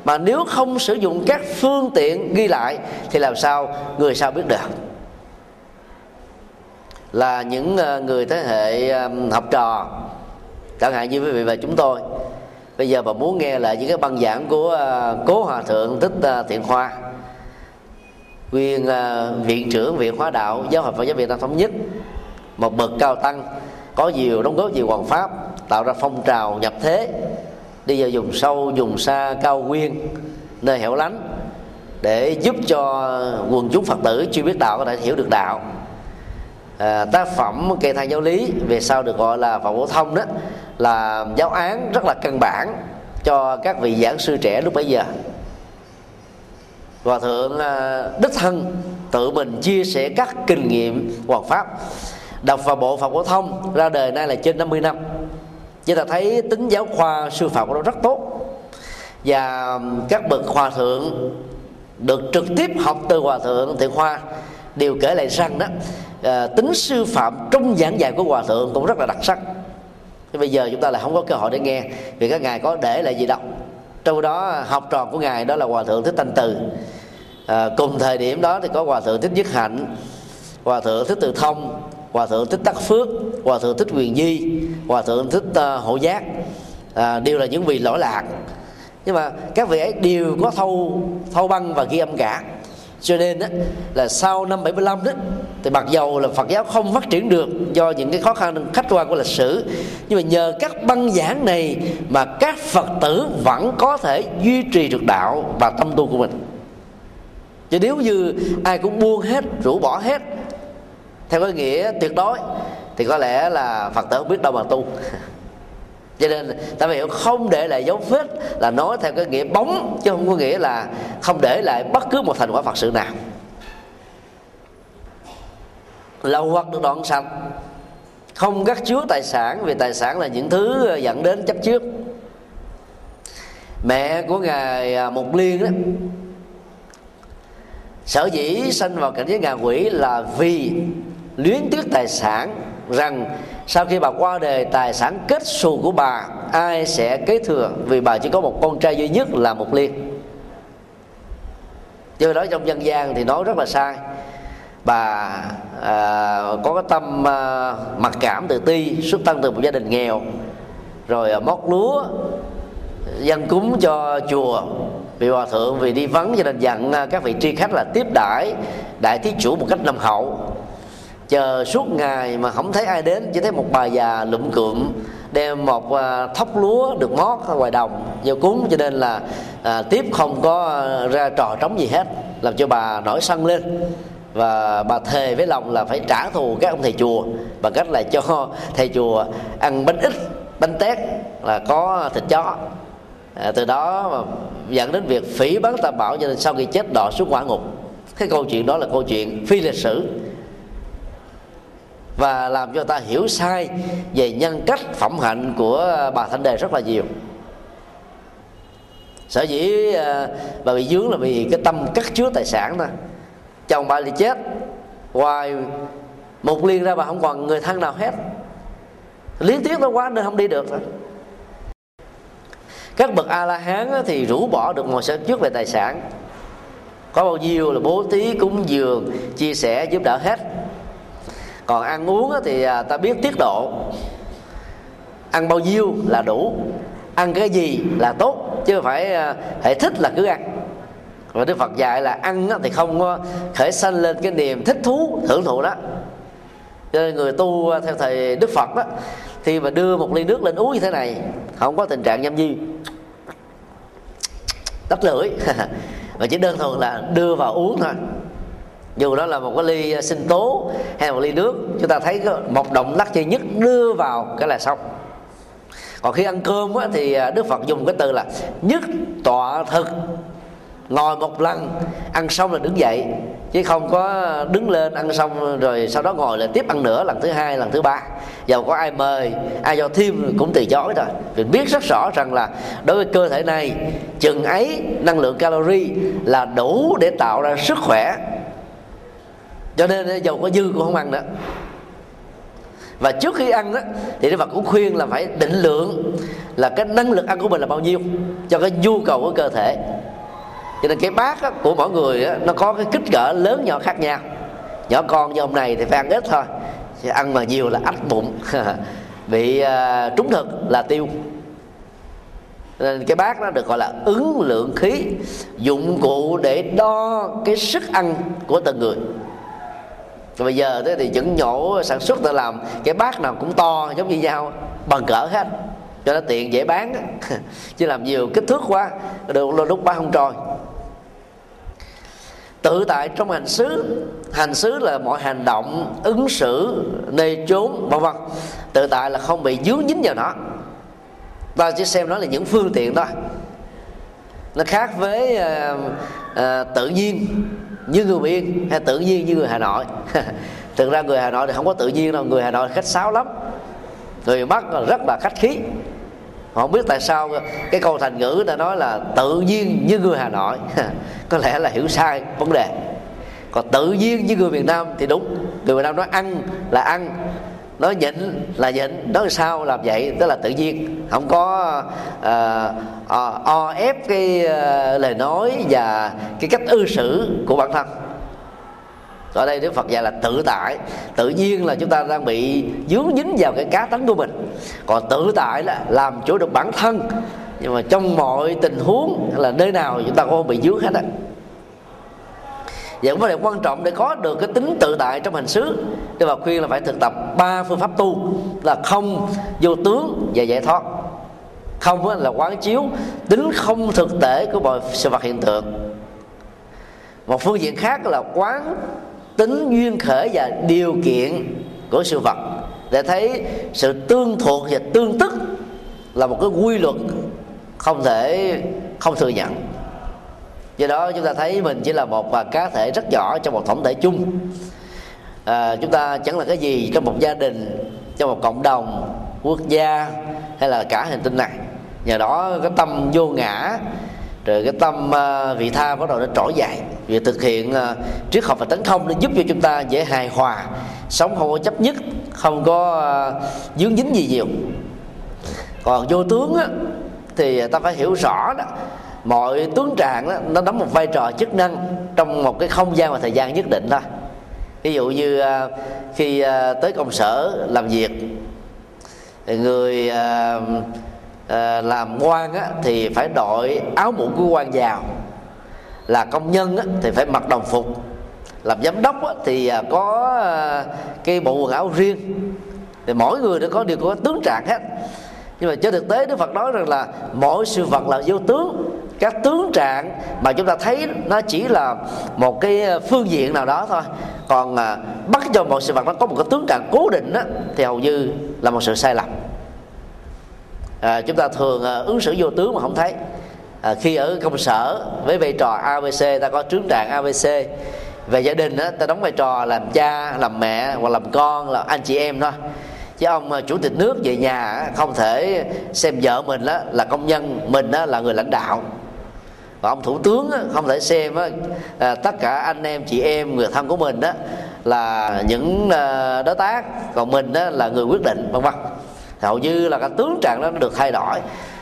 mà nếu không sử dụng các phương tiện ghi lại thì làm sao, người sao biết được? Là những ờ, người thế hệ học trò. Chẳng hạn như quý vị và chúng tôi, bây giờ mà muốn nghe lại những cái băng giảng của ờ, cố hòa thượng thích ờ, thiện hoa nguyên viện trưởng viện hóa đạo giáo hội phật giáo việt nam thống nhất, một bậc cao tăng, có nhiều đóng góp nhiều hoàng pháp, tạo ra phong trào nhập thế, đi vào vùng sâu, vùng xa, cao nguyên, nơi hẻo lánh, để giúp cho quần chúng phật tử chưa biết đạo có thể hiểu được đạo à, tác phẩm kê thang giáo lý về sau được gọi là phật phổ thông đó là giáo án rất là căn bản cho các vị giảng sư trẻ lúc bấy giờ. Hòa thượng ờ, à, đích thân tự mình chia sẻ các kinh nghiệm hoàn pháp đọc vào bộ phật phổ thông ra đời nay là trên 50 năm. Chúng ta thấy tính giáo khoa sư phạm của nó rất tốt. Và các bậc hòa thượng được trực tiếp học từ hòa thượng thiện khoa đều kể lại rằng đó à, tính sư phạm trong giảng dạy của hòa thượng cũng rất là đặc sắc. Thì bây giờ chúng ta lại không có cơ hội để nghe vì các ngài có để lại gì đâu. Trong đó học trò của ngài đó là hòa thượng thích thanh từ. À, cùng thời điểm đó thì có hòa thượng thích nhất hạnh hòa thượng thích từ thông hòa thượng thích tắc phước hòa thượng thích quyền di hòa thượng thích à, uh, hộ giác. À, đều là những vị lỗi lạc. Nhưng mà các vị ấy đều có thâu thâu băng và ghi âm cả cho nên đó, là sau năm 75 đó thì mặc dầu là Phật giáo không phát triển được do những cái khó khăn khách quan của lịch sử nhưng mà nhờ các băng giảng này mà các Phật tử vẫn có thể duy trì được đạo và tâm tu của mình. Chứ nếu như ai cũng buông hết rũ bỏ hết theo cái nghĩa tuyệt đối thì có lẽ là Phật tử không biết đâu mà tu. cho nên ta phải hiểu không để lại dấu vết là nói theo cái nghĩa bóng, chứ không có nghĩa là không để lại bất cứ một thành quả phật sự nào. Lâu hoặc được đoạn sạch không gắt chứa tài sản, vì tài sản là những thứ dẫn đến chấp trước. Mẹ của ngài à, mục liên đó, sở dĩ sanh vào cảnh giới ngạ quỷ là vì luyến tiếc tài sản rằng sau khi bà qua đời tài sản kết xù của bà ai sẽ kế thừa? Vì bà chỉ có một con trai duy nhất là một liên do đó trong dân gian thì nói rất là sai. Bà à, có cái tâm à, mặc cảm tự ti xuất thân từ một gia đình nghèo rồi à, móc lúa dân cúng cho chùa vì hòa thượng vì đi vắng cho nên dặn à, các vị tri khách là tiếp đãi đại thí chủ một cách nồng hậu chờ suốt ngày mà không thấy ai đến chỉ thấy một bà già lụm cụm đem một à, thóc lúa được mót ở ngoài đồng vô cúng cho nên là à, tiếp không có à, ra trò trống gì hết làm cho bà nổi sân lên. Và bà thề với lòng là phải trả thù các ông thầy chùa bằng cách là cho thầy chùa ăn bánh ít bánh tét là có thịt chó. À, từ đó mà dẫn đến việc phỉ bắn tam bảo cho nên sau khi chết đọa xuống quả ngục. Cái câu chuyện đó là câu chuyện phi lịch sử và làm cho ta hiểu sai về nhân cách phẩm hạnh của bà thanh đề rất là nhiều. Sở dĩ à, bà bị dướng là vì cái tâm cắt chứa tài sản thôi. Chồng bà thì chết. Ngoài một liên ra bà không còn người thân nào hết. Liên tiếp nó quá nên không đi được. Thôi các bậc a la hán thì rũ bỏ được mọi sở trước về tài sản. Có bao nhiêu là bố thí cúng dường, chia sẻ giúp đỡ hết còn ăn uống thì à, ta biết tiết độ. Ăn bao nhiêu là đủ. Ăn cái gì là tốt, chứ phải à, hệ thích là cứ ăn. Và đức phật dạy là ăn thì không khởi sanh lên cái niềm thích thú, hưởng thụ đó. Cho nên người tu à, theo thầy đức phật đó khi mà đưa một ly nước lên uống như thế này, không có tình trạng nhâm nhi. Đắp lưỡi. Mà chỉ đơn thuần là đưa vào uống thôi dù đó là một cái ly ờ, sinh tố hay một ly nước chúng ta thấy một động tác duy nhất đưa vào cái là xong còn khi ăn cơm á, thì ờ, đức phật dùng cái từ là nhất tọa thực. Ngồi một lần ăn xong là đứng dậy chứ không có đứng lên ăn xong rồi sau đó ngồi lại tiếp ăn nữa lần thứ hai lần thứ ba. Dầu có ai mời ai cho thêm cũng từ chối rồi vì biết rất rõ rằng là đối với cơ thể này chừng ấy năng lượng calorie là đủ để tạo ra sức khỏe cho nên dầu có dư cũng không ăn nữa. Và trước khi ăn đó thì Đức Phật cũng khuyên là phải định lượng là cái năng lực ăn của mình là bao nhiêu cho cái nhu cầu của cơ thể. Cho nên cái bát á, của mỗi người á, nó có cái kích cỡ lớn nhỏ khác nhau. Nhỏ con như ông này thì phải ăn ít thôi thì ăn mà nhiều là ách bụng bị uh, trúng thực là tiêu. Nên cái bát nó được gọi là ứng lượng khí dụng cụ để đo cái sức ăn của từng người rồi bây giờ thế thì những nhổ sản xuất ta làm cái bát nào cũng to giống như nhau bằng cỡ hết. Cho nó tiện dễ bán chứ làm nhiều kích thước quá được lúc bán không trôi. Tự tại trong hành xứ hành xứ là mọi hành động ứng xử nơi chốn vân vân. Tự tại là không bị dướng dính vào nó. Ta chỉ xem nó là những phương tiện thôi. Nó khác với uh, uh, tự nhiên như người biên hay tự nhiên như người hà nội. Thực ra người hà nội thì không có tự nhiên đâu, người hà nội khách sáo lắm. Người bắc rất là khách khí. Họ không biết tại sao cái câu thành ngữ ta nói là tự nhiên như người hà nội. Có lẽ là hiểu sai vấn đề. Còn tự nhiên như người miền nam thì đúng. Người miền nam nói ăn là ăn nói nhịn là nhịn nói sao làm vậy tức là tự nhiên. Không có uh, o, o ép cái uh, lời nói và cái cách ư xử của bản thân. Ở đây đức phật dạy là tự tại. Tự nhiên là chúng ta đang bị dướng dính vào cái cá tánh của mình. Còn tự tại là làm chủ được bản thân. Nhưng mà trong mọi tình huống là nơi nào chúng ta cũng không bị dướng hết á và vấn đề quan trọng để có được cái tính tự tại trong hành xứ. Đức Phật khuyên là phải thực tập ba phương pháp tu, là không vô tướng và giải thoát. Không là quán chiếu tính không thực tế của mọi sự vật hiện tượng. Một phương diện khác là quán tính duyên khởi và điều kiện của sự vật. Để thấy sự tương thuộc và tương tức là một cái quy luật không thể không thừa nhận do đó chúng ta thấy mình chỉ là một à, cá thể rất nhỏ trong một tổng thể chung. À, chúng ta chẳng là cái gì trong một gia đình trong một cộng đồng quốc gia hay là cả hành tinh này. Nhờ đó cái tâm vô ngã rồi cái tâm uh, vị tha bắt đầu nó trỗi dậy. Việc thực hiện uh, triết học và tấn không nó giúp cho chúng ta dễ hài hòa sống không có chấp nhất không có uh, dướng dính gì nhiều. Còn vô tướng á, thì ta phải hiểu rõ đó mọi tướng trạng đó, nó đóng một vai trò chức năng trong một cái không gian và thời gian nhất định thôi. Ví dụ như à, khi à, tới công sở làm việc người à, làm quan á, thì phải đội áo mũ của quan vào. Là công nhân á, thì phải mặc đồng phục. Làm giám đốc á, thì có cái bộ quần áo riêng. Thì mỗi người đều có đều có tướng trạng hết. Nhưng mà trên thực tế đức phật nói rằng là mỗi sự vật là vô tướng các tướng trạng mà chúng ta thấy nó chỉ là một cái phương diện nào đó thôi. Còn à, bắt cho một sự vật nó có một cái tướng trạng cố định á, thì hầu như là một sự sai lầm. À, chúng ta thường à, ứng xử vô tướng mà không thấy. À, khi ở công sở với vai trò abc ta có tướng trạng abc về gia đình á, ta đóng vai trò làm cha làm mẹ hoặc làm con là anh chị em thôi. Chứ ông à, chủ tịch nước về nhà không thể xem vợ mình đó là công nhân mình đó là người lãnh đạo và ông thủ tướng không thể xem à, tất cả anh em chị em người thân của mình đó là những à, đối tác. Còn mình đó là người quyết định vân vân. Hầu như là cái tướng trạng đó nó được thay đổi.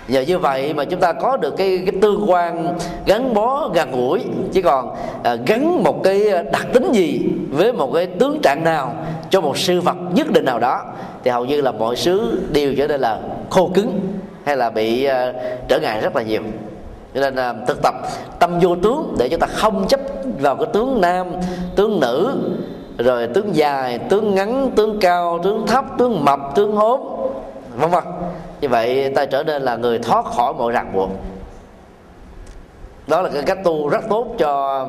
Nhờ như vậy mà chúng ta có được cái cái tương quan gắn bó gần gũi. Chứ còn à, gắn một cái đặc tính gì với một cái tướng trạng nào cho một sự vật nhất định nào đó thì hầu như là mọi sứ đều trở nên là khô cứng hay là bị à, trở ngại rất là nhiều cho nên là thực tập tâm vô tướng để chúng ta không chấp vào cái tướng nam, tướng nữ, rồi tướng dài, tướng ngắn, tướng cao, tướng thấp, tướng mập, tướng hốm, vân vân. Như vậy, ta trở nên là người thoát khỏi mọi ràng buộc. Đó là cái cách tu rất tốt cho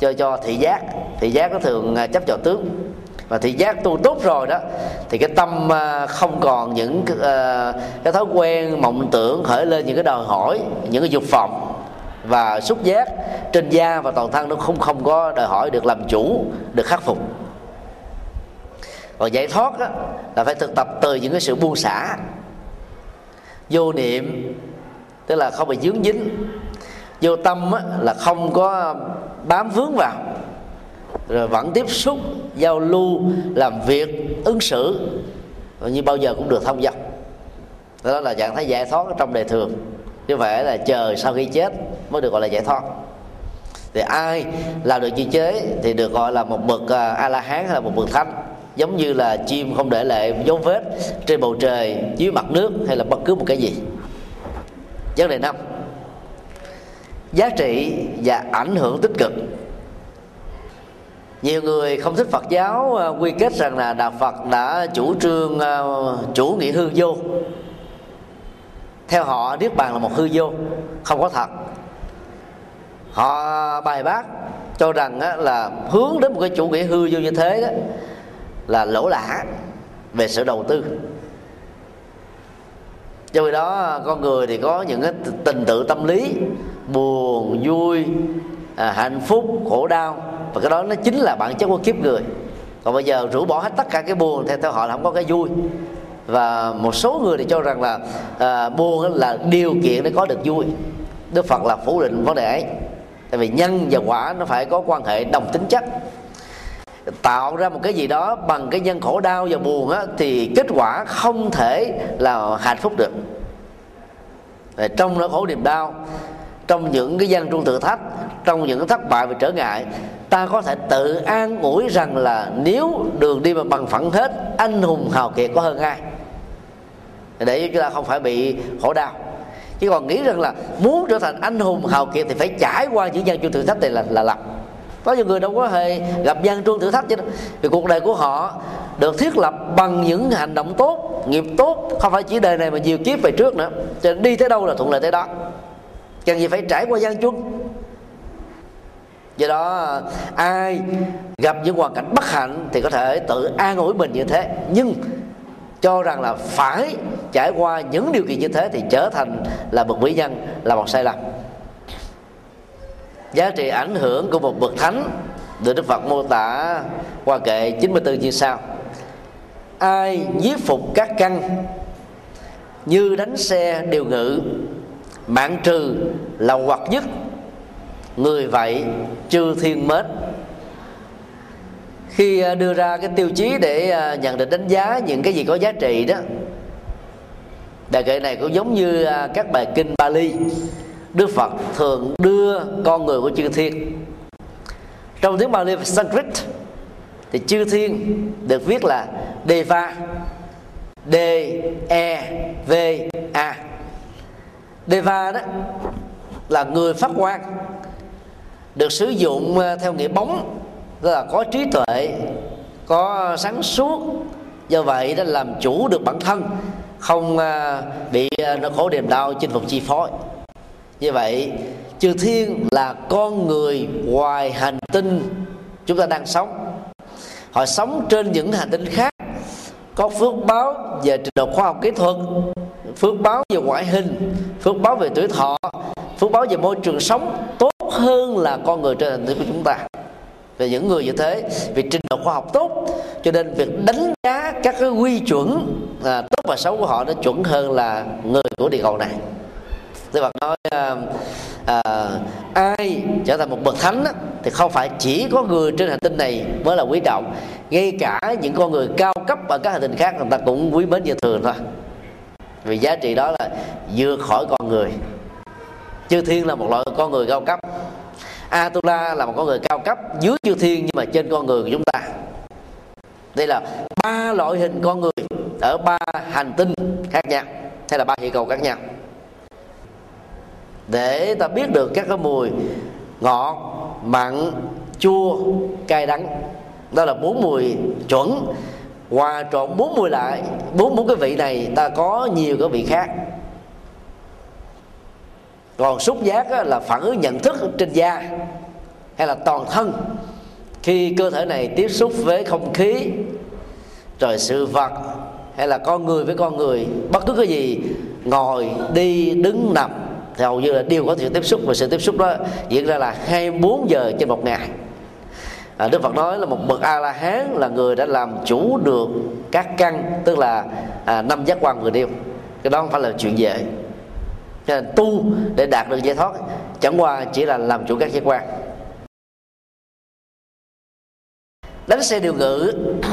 cho cho thị giác. Thị giác nó thường à, chấp vào tướng và thị giác tu tốt rồi đó thì cái tâm à, không còn những cái, à, cái thói quen mộng tưởng khởi lên những cái đòi hỏi những cái dục vọng và xúc giác trên da và toàn thân nó không không có đòi hỏi được làm chủ được khắc phục. Còn giải thoát đó, là phải thực tập từ những cái sự buông xả vô niệm tức là không bị dướng dính. Vô tâm á, là không có bám vướng vào rồi vẫn tiếp xúc, giao lưu, làm việc, ứng xử. Như bao giờ cũng được thông dong đó là trạng thái giải thoát trong đời thường. Chứ phải là chờ sau khi chết mới được gọi là giải thoát. Thì ai làm được như chế thì được gọi là một bậc à, a la hán hay là một bậc thánh. Giống như là chim không để lại dấu vết trên bầu trời, dưới mặt nước hay là bất cứ một cái gì. Vấn đề năm. Giá trị và ảnh hưởng tích cực nhiều người không thích Phật giáo ờ, quy kết rằng là đạo Phật đã chủ trương ờ, chủ nghĩa hư vô. Theo họ niết bàn là một hư vô không có thật. Họ bài bác cho rằng là hướng đến một cái chủ nghĩa hư vô như thế đó là lỗ lã về sự đầu tư. Do vì đó con người thì có những cái tình tự tâm lý buồn vui à, hạnh phúc khổ đau và cái đó nó chính là bản chất của kiếp người. Còn bây giờ rũ bỏ hết tất cả cái buồn theo theo họ là không có cái vui. Và một số người thì cho rằng là à, buồn là điều kiện để có được vui. Đức phật là phủ định vấn đề ấy. Tại vì nhân và quả nó phải có quan hệ đồng tính chất. Tạo ra một cái gì đó bằng cái nhân khổ đau và buồn á, thì kết quả không thể là hạnh phúc được. Trong nỗi khổ niềm đau trong những cái gian trung thử thách trong những cái thất bại và trở ngại ta có thể tự an ủi rằng là nếu đường đi mà bằng phẳng hết, anh hùng hào kiệt có hơn ai. Để chúng ta không phải bị khổ đau. Chứ còn nghĩ rằng là muốn trở thành anh hùng hào kiệt thì phải trải qua những gian truân thử thách này là là lập. có nhiều người đâu có hề gặp gian truân thử thách chứ vì cuộc đời của họ được thiết lập bằng những hành động tốt, nghiệp tốt, không phải chỉ đời này mà nhiều kiếp về trước nữa. Cho nên đi tới đâu là thuận lợi tới đó. Cần gì phải trải qua gian truân? Do đó, ai gặp những hoàn cảnh bất hạnh thì có thể tự an ủi mình như thế. Nhưng cho rằng là phải trải qua những điều kiện như thế thì trở thành là bậc vĩ nhân, là một sai lầm. Giá trị ảnh hưởng của một bậc thánh được Đức Phật mô tả qua kệ 94 như sau. Ai nhiếp phục các căn như đánh xe điều ngự, mạng trừ là hoặc nhất người vậy chư thiên mến. Khi à, đưa ra cái tiêu chí để à, nhận định đánh giá những cái gì có giá trị đó đề kệ này cũng giống như à, các bài kinh Bali. Đức Phật thường đưa con người của chư thiên. Trong tiếng Bali và Sanskrit thì chư thiên được viết là Deva D E V A. Deva đó là người phát quan được sử dụng ờ, theo nghĩa bóng, tức là có trí tuệ, có sáng suốt. Do vậy đã làm chủ được bản thân, không ờ, bị ờ, nó khổ niềm đau chinh phục chi phối. Như vậy, chư thiên là con người ngoài hành tinh chúng ta đang sống. Họ sống trên những hành tinh khác, có phước báo về trình độ khoa học kỹ thuật, phước báo về ngoại hình, phước báo về tuổi thọ, phước báo về môi trường sống tốt hơn là con người trên hành tinh của chúng ta. Về những người như thế vì trình độ khoa học tốt cho nên việc đánh giá các cái quy chuẩn à, tốt và xấu của họ nó chuẩn hơn là người của địa cầu này. Tôi Phật nói à, à, ai trở thành một bậc thánh á, thì không phải chỉ có người trên hành tinh này mới là quý trọng. Ngay cả những con người cao cấp ở các hành tinh khác người ta cũng quý mến như thường thôi. Vì giá trị đó là vượt khỏi con người chư thiên là một loại con người cao cấp. Atula là một con người cao cấp dưới chư thiên nhưng mà trên con người của chúng ta. Đây là ba loại hình con người ở ba hành tinh khác nhau, hay là ba hệ cầu khác nhau. Để ta biết được các cái mùi ngọt, mặn, chua, cay đắng, đó là bốn mùi chuẩn. Hòa trộn bốn mùi lại, bốn bốn cái vị này, ta có nhiều cái vị khác còn xúc giác là phản ứng nhận thức trên da hay là toàn thân. Khi cơ thể này tiếp xúc với không khí rồi sự vật hay là con người với con người bất cứ cái gì ngồi đi đứng nằm thì hầu như là đều có sự tiếp xúc và sự tiếp xúc đó diễn ra là 24 giờ trên một ngày. À, Đức Phật nói là một bậc A La Hán là người đã làm chủ được các căn tức là à, năm giác quan vừa nêu. Cái đó không phải là chuyện dễ cho nên tu để đạt được giải thoát chẳng qua chỉ là làm chủ các giác quan. Đánh xe điều ngữ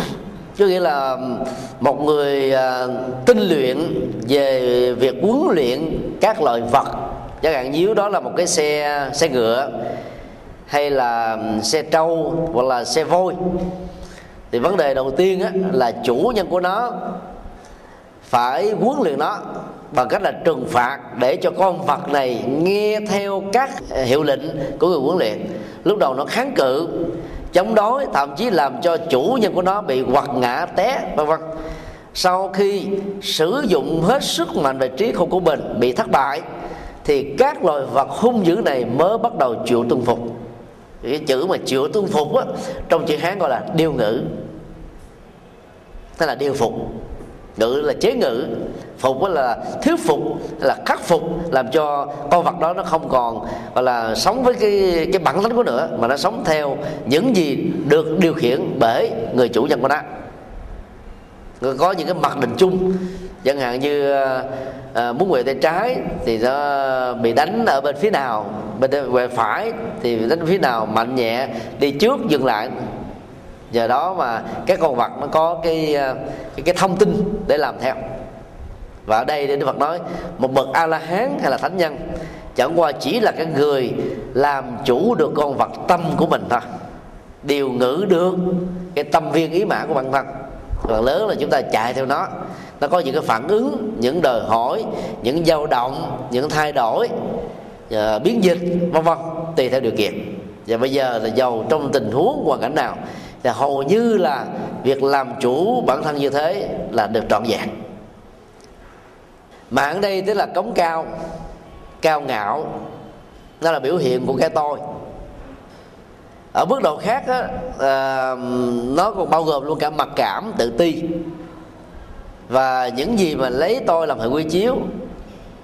có nghĩa là một người à, tinh luyện về việc huấn luyện các loại vật. Chẳng hạn nếu đó là một cái xe xe ngựa hay là ừ, xe trâu hoặc là xe voi. Thì vấn đề đầu tiên á, là chủ nhân của nó phải huấn luyện nó bằng cách là trừng phạt để cho con vật này nghe theo các à, hiệu lệnh của người huấn luyện. Lúc đầu nó kháng cự, chống đối, thậm chí làm cho chủ nhân của nó bị quật ngã, té, vân vân. Sau khi sử dụng hết sức mạnh về trí khôn của mình bị thất bại, thì các loài vật hung dữ này mới bắt đầu chịu tuân phục. Cái chữ mà chịu tuân phục á, trong chữ hán gọi là điêu ngữ, tức là điêu phục. Ngữ là chế ngữ phục là thuyết phục là khắc phục làm cho con vật đó nó không còn gọi là sống với cái cái bản tính của nữa mà nó sống theo những gì được điều khiển bởi người chủ nhân của nó. Có những cái mặc định chung chẳng hạn như à, muốn quẹo tay trái thì nó bị đánh ở bên phía nào bên quẹo phải thì đánh phía nào mạnh nhẹ đi trước dừng lại. Giờ đó mà các con vật nó có cái ờ, cái, cái thông tin để làm theo và ở đây Đức Phật nói một bậc a la hán hay là thánh nhân chẳng qua chỉ là cái người làm chủ được con vật tâm của mình thôi. Điều ngữ được cái tâm viên ý mã của bản thân. Còn lớn là chúng ta chạy theo nó. Nó có những cái phản ứng những đòi hỏi những dao động những thay đổi uh, biến dịch vân vân tùy theo điều kiện. Và bây giờ là giàu trong tình huống hoàn cảnh nào thì hầu như là việc làm chủ bản thân như thế là được trọn vẹn mạng đây tức là cống cao cao ngạo nó là biểu hiện của cái tôi. Ở mức độ khác á, à, nó còn bao gồm luôn cả mặc cảm tự ti. Và những gì mà lấy tôi làm hệ quy chiếu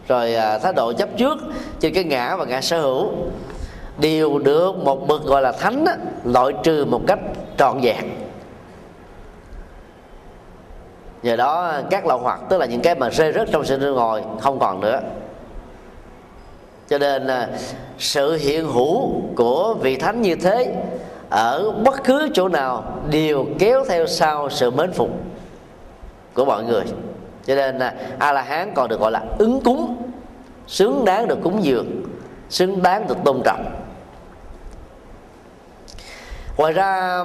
rồi à, thái độ chấp trước trên cái ngã và ngã sở hữu đều được một bậc gọi là thánh á, loại trừ một cách trọn vẹn nhờ đó, các lậu hoặc, tức là những cái mà rơi rớt trong sự ngồi hồi không còn nữa. Cho nên à, sự hiện hữu của vị thánh như thế, ở bất cứ chỗ nào, đều kéo theo sau sự mến phục của mọi người. Cho nên à, a la hán còn được gọi là ứng cúng, xứng đáng được cúng dường, xứng đáng được tôn trọng. Ngoài ra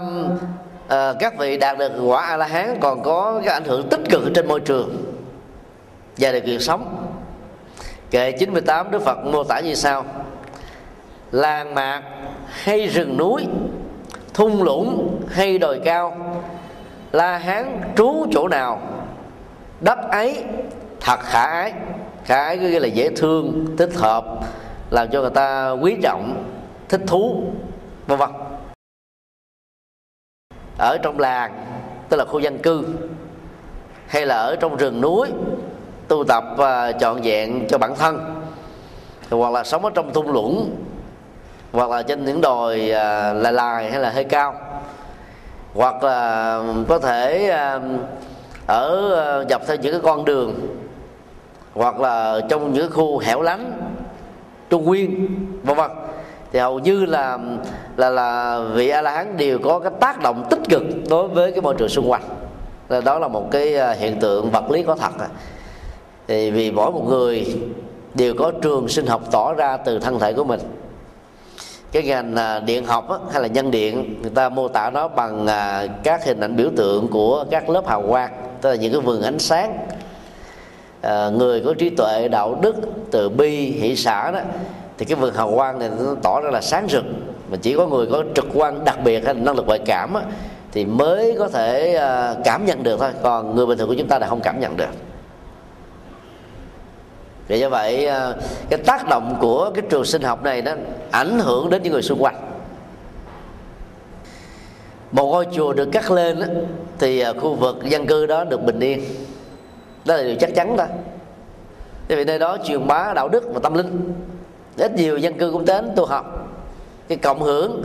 à, các vị đạt được quả a la hán còn có cái ảnh hưởng tích cực trên môi trường và điều kiện sống. Kệ 98 Đức Phật mô tả như sau. Làng mạc hay rừng núi thung lũng hay đồi cao la hán trú chỗ nào đất ấy thật khả ái. Khả ái có nghĩa là dễ thương thích hợp làm cho người ta quý trọng thích thú vân vân ở trong làng tức là khu dân cư hay là ở trong rừng núi tu tập uh, trọn vẹn cho bản thân hoặc là sống ở trong thung lũng hoặc là trên những đồi à, uh, là lài hay là hơi cao hoặc là có thể uh, ở dọc theo những cái con đường hoặc là trong những khu hẻo lánh trung nguyên vân vân. Thì hầu như là là là vị a la hán đều có cái tác động tích cực đối với cái môi trường xung quanh. Đó là một cái à, hiện tượng vật lý có thật thì vì mỗi một người đều có trường sinh học tỏ ra từ thân thể của mình. Cái ngành à, điện học á, hay là nhân điện người ta mô tả nó bằng à, các hình ảnh biểu tượng của các lớp hào quang tức là những cái vườn ánh sáng. À, người có trí tuệ đạo đức từ bi hỷ xã đó thì cái vườn hào quang này nó tỏ ra là sáng rực mà chỉ có người có trực quan đặc biệt hay là năng lực ngoại cảm á, thì mới có thể à, cảm nhận được thôi. Còn người bình thường của chúng ta là không cảm nhận được. Vì do vậy à, cái tác động của cái trường sinh học này nó ảnh hưởng đến những người xung quanh. Một ngôi chùa được cắt lên đó, thì à, khu vực dân cư đó được bình yên. Đó là điều chắc chắn thôi. Vì vậy nơi đó truyền bá đạo đức và tâm linh. Rất nhiều dân cư cũng đến tu học cái cộng hưởng.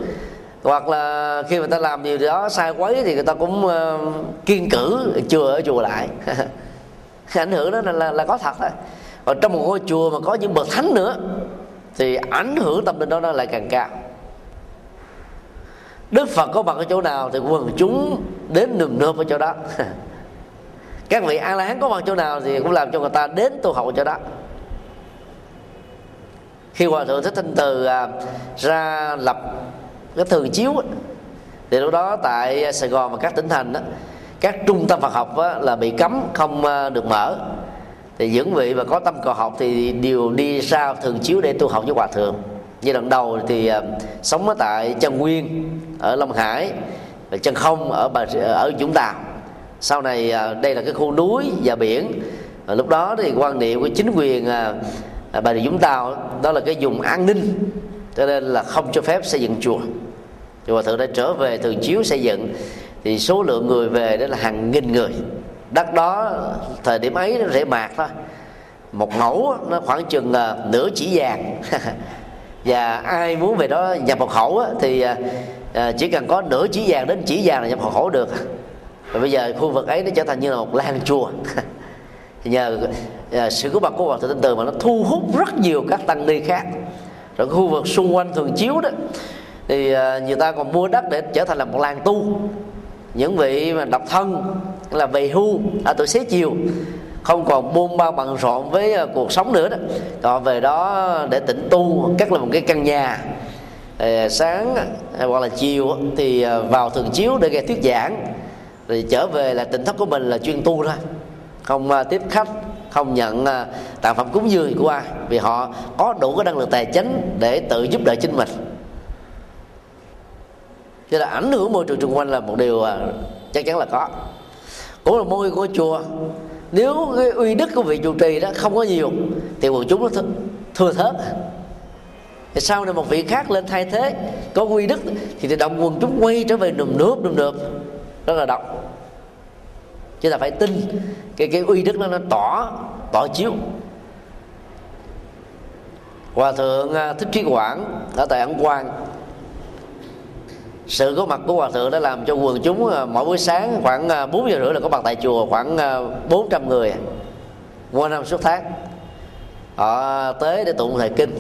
Hoặc là khi mà ta làm điều đó sai quấy thì người ta cũng uh, kiên cử chừa ở chùa lại. Ảnh hưởng đó là, là, là có thật thôi. Còn trong một ngôi chùa mà có những bậc thánh nữa thì ảnh hưởng tâm linh đó nó lại càng cao. Đức phật có mặt ở chỗ nào thì quần chúng đến nườm nượp ở chỗ đó. Các vị a la hán có mặt chỗ nào thì cũng làm cho người ta đến tu học ở chỗ đó khi hòa thượng thích thanh từ à, ra lập cái thường chiếu thì lúc đó tại sài gòn và các tỉnh thành đó, các trung tâm phật học đó, là bị cấm không à, được mở. Thì những vị mà có tâm cầu học thì đều đi ra thường chiếu để tu học với hòa thượng. Như lần đầu thì à, sống ở tại trần nguyên ở long hải và chân không ở bà ở vũng tàu. Sau này à, đây là cái khu núi và biển. Và lúc đó thì quan niệm của chính quyền à, bà rịa vũng tàu đó là cái vùng an ninh cho nên là không cho phép xây dựng chùa. Chùa hòa thượng đã trở về thường chiếu xây dựng thì số lượng người về đó là hàng nghìn người. Đất đó thời điểm ấy nó rễ mạc thôi. Một mẫu nó khoảng chừng uh, nửa chỉ vàng. Và ai muốn về đó nhập hộ khẩu thì uh, chỉ cần có nửa chỉ vàng đến chỉ vàng là nhập hộ khẩu được. Và bây giờ khu vực ấy nó trở thành như là một lan chùa. nhờ uh, sự có mặt của hòa thượng tinh từ mà nó thu hút rất nhiều các tăng ni khác. Rồi khu vực xung quanh thường chiếu đó thì uh, người ta còn mua đất để trở thành là một làng tu. Những vị mà độc thân là về hưu ở tuổi xế chiều không còn buôn bao bận rộn với uh, cuộc sống nữa đó. Họ về đó để tĩnh tu cắt là một cái căn nhà. Uh, sáng hoặc là chiều thì vào thường chiếu để nghe thuyết giảng. Rồi trở về là tỉnh thất của mình là chuyên tu thôi không à, tiếp khách không nhận à, tặng phẩm cúng dường của ai. Vì họ có đủ cái năng lực tài chính để tự giúp đỡ chính mình. Cho là ảnh hưởng môi trường xung quanh là một điều à, chắc chắn là có. Cũng là môi của chùa. Nếu cái uy đức của vị trụ trì đó không có nhiều thì quần chúng nó th- thưa thớt. Thì sau này một vị khác lên thay thế có uy đức thì, thì động quần chúng quay trở về nùm nước nùm nượp. Rất là độc chúng ta phải tin cái cái uy đức nó nó tỏ tỏ chiếu. Hòa thượng à, thích trí quảng ở tại ấn quang, sự có mặt của hòa thượng đã làm cho quần chúng à, mỗi buổi sáng khoảng à, 4 giờ rưỡi là có mặt tại chùa khoảng 400 người qua năm suốt tháng. Họ tới để tụng thời kinh.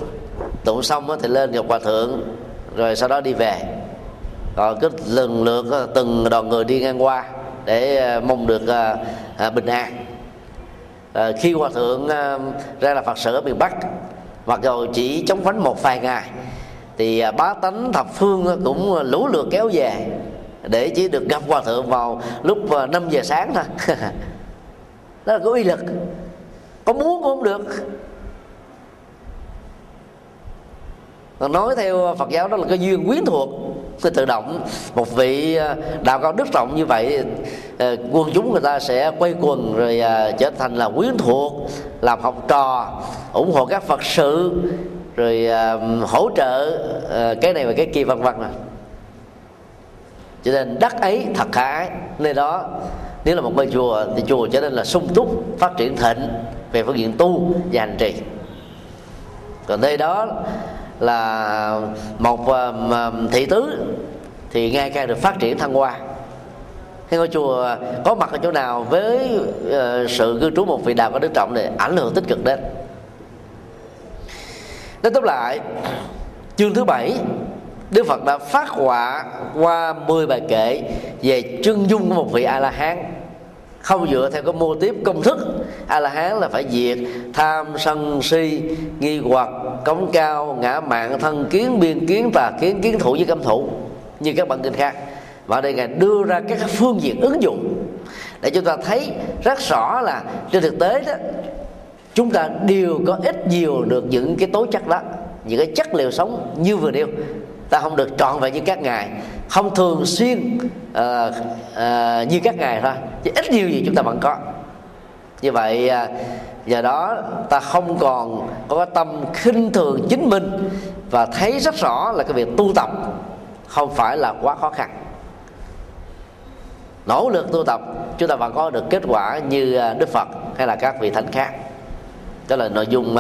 Tụng xong thì lên gặp hòa thượng, rồi sau đó đi về. Rồi cứ lần lượt từng đoàn người đi ngang qua để à, mong được à, à, bình an. Khi hòa thượng ra là phật sự ở miền bắc, mặc dù chỉ chống phánh một vài ngày, thì bá tánh thập phương cũng lũ lượt kéo về để chỉ được gặp hòa thượng vào lúc 5 giờ sáng thôi. Đó là có uy lực. Có muốn cũng không được. Còn nói theo phật giáo đó là cái duyên quyến thuộc cái tự động. Một vị ờ, đạo cao đức trọng như vậy ờ, quân chúng người ta sẽ quay quần rồi ờ, trở thành là quyến thuộc, làm học trò, ủng hộ các phật sự, rồi hỗ trợ cái này và cái kia, vân vân này cho nên đất ấy thật khả ái. Nơi đó, nếu là một ngôi chùa thì chùa trở nên là sung túc, phát triển thịnh, về phương diện tu và hành trì. Còn nơi đó là một ờ, ờ, thị tứ, thì ngay càng được phát triển thăng hoa. Cái ngôi chùa có mặt ở chỗ nào với ờ, sự cư trú một vị đạo có đức trọng này, ảnh hưởng tích cực đến. Nói tóm lại, chương thứ bảy, Đức Phật đã phát họa qua 10 bài kệ về chân dung của một vị A La Hán không dựa theo cái mô tiếp công thức. A la hán là phải diệt, tham, sân, si, nghi hoặc, cống cao, ngã mạng, thân kiến, biên kiến tà kiến kiến thủ với cấm thủ. Như các bản kinh khác. Và đây ngài đưa ra các phương diện ứng dụng để chúng ta thấy rất rõ là trên thực tế đó, chúng ta đều có ít nhiều được những cái tố chất đó, những cái chất liệu sống như vừa nêu. Ta không được trọn vẹn như các ngài không thường xuyên uh, uh, như các ngày thôi. Chứ ít nhiều gì chúng ta vẫn có. Như vậy uh, giờ đó ta không còn có tâm khinh thường chính mình và thấy rất rõ là cái việc tu tập không phải là quá khó khăn. Nỗ lực tu tập chúng ta vẫn có được kết quả như đức phật hay là các vị thánh khác. Đó là nội dung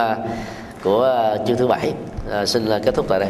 của chương thứ bảy. À, xin kết thúc tại đây.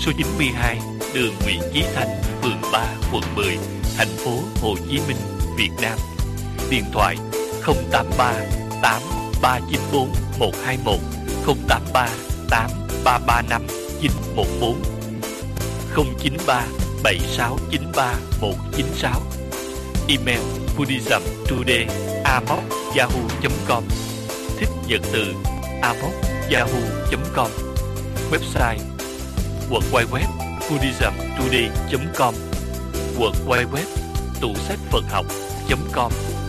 số 92, đường Nguyễn Chí Thành, phường 3, quận 10, thành phố Hồ Chí Minh, Việt Nam. Điện thoại 083 8394 121 083 8335 914 093 7693 196 Email buddhism today yahoo.com Thích nhật từ yahoo.com Website quận web buddhismtoday.com World quay Web tủ sách Phật học.com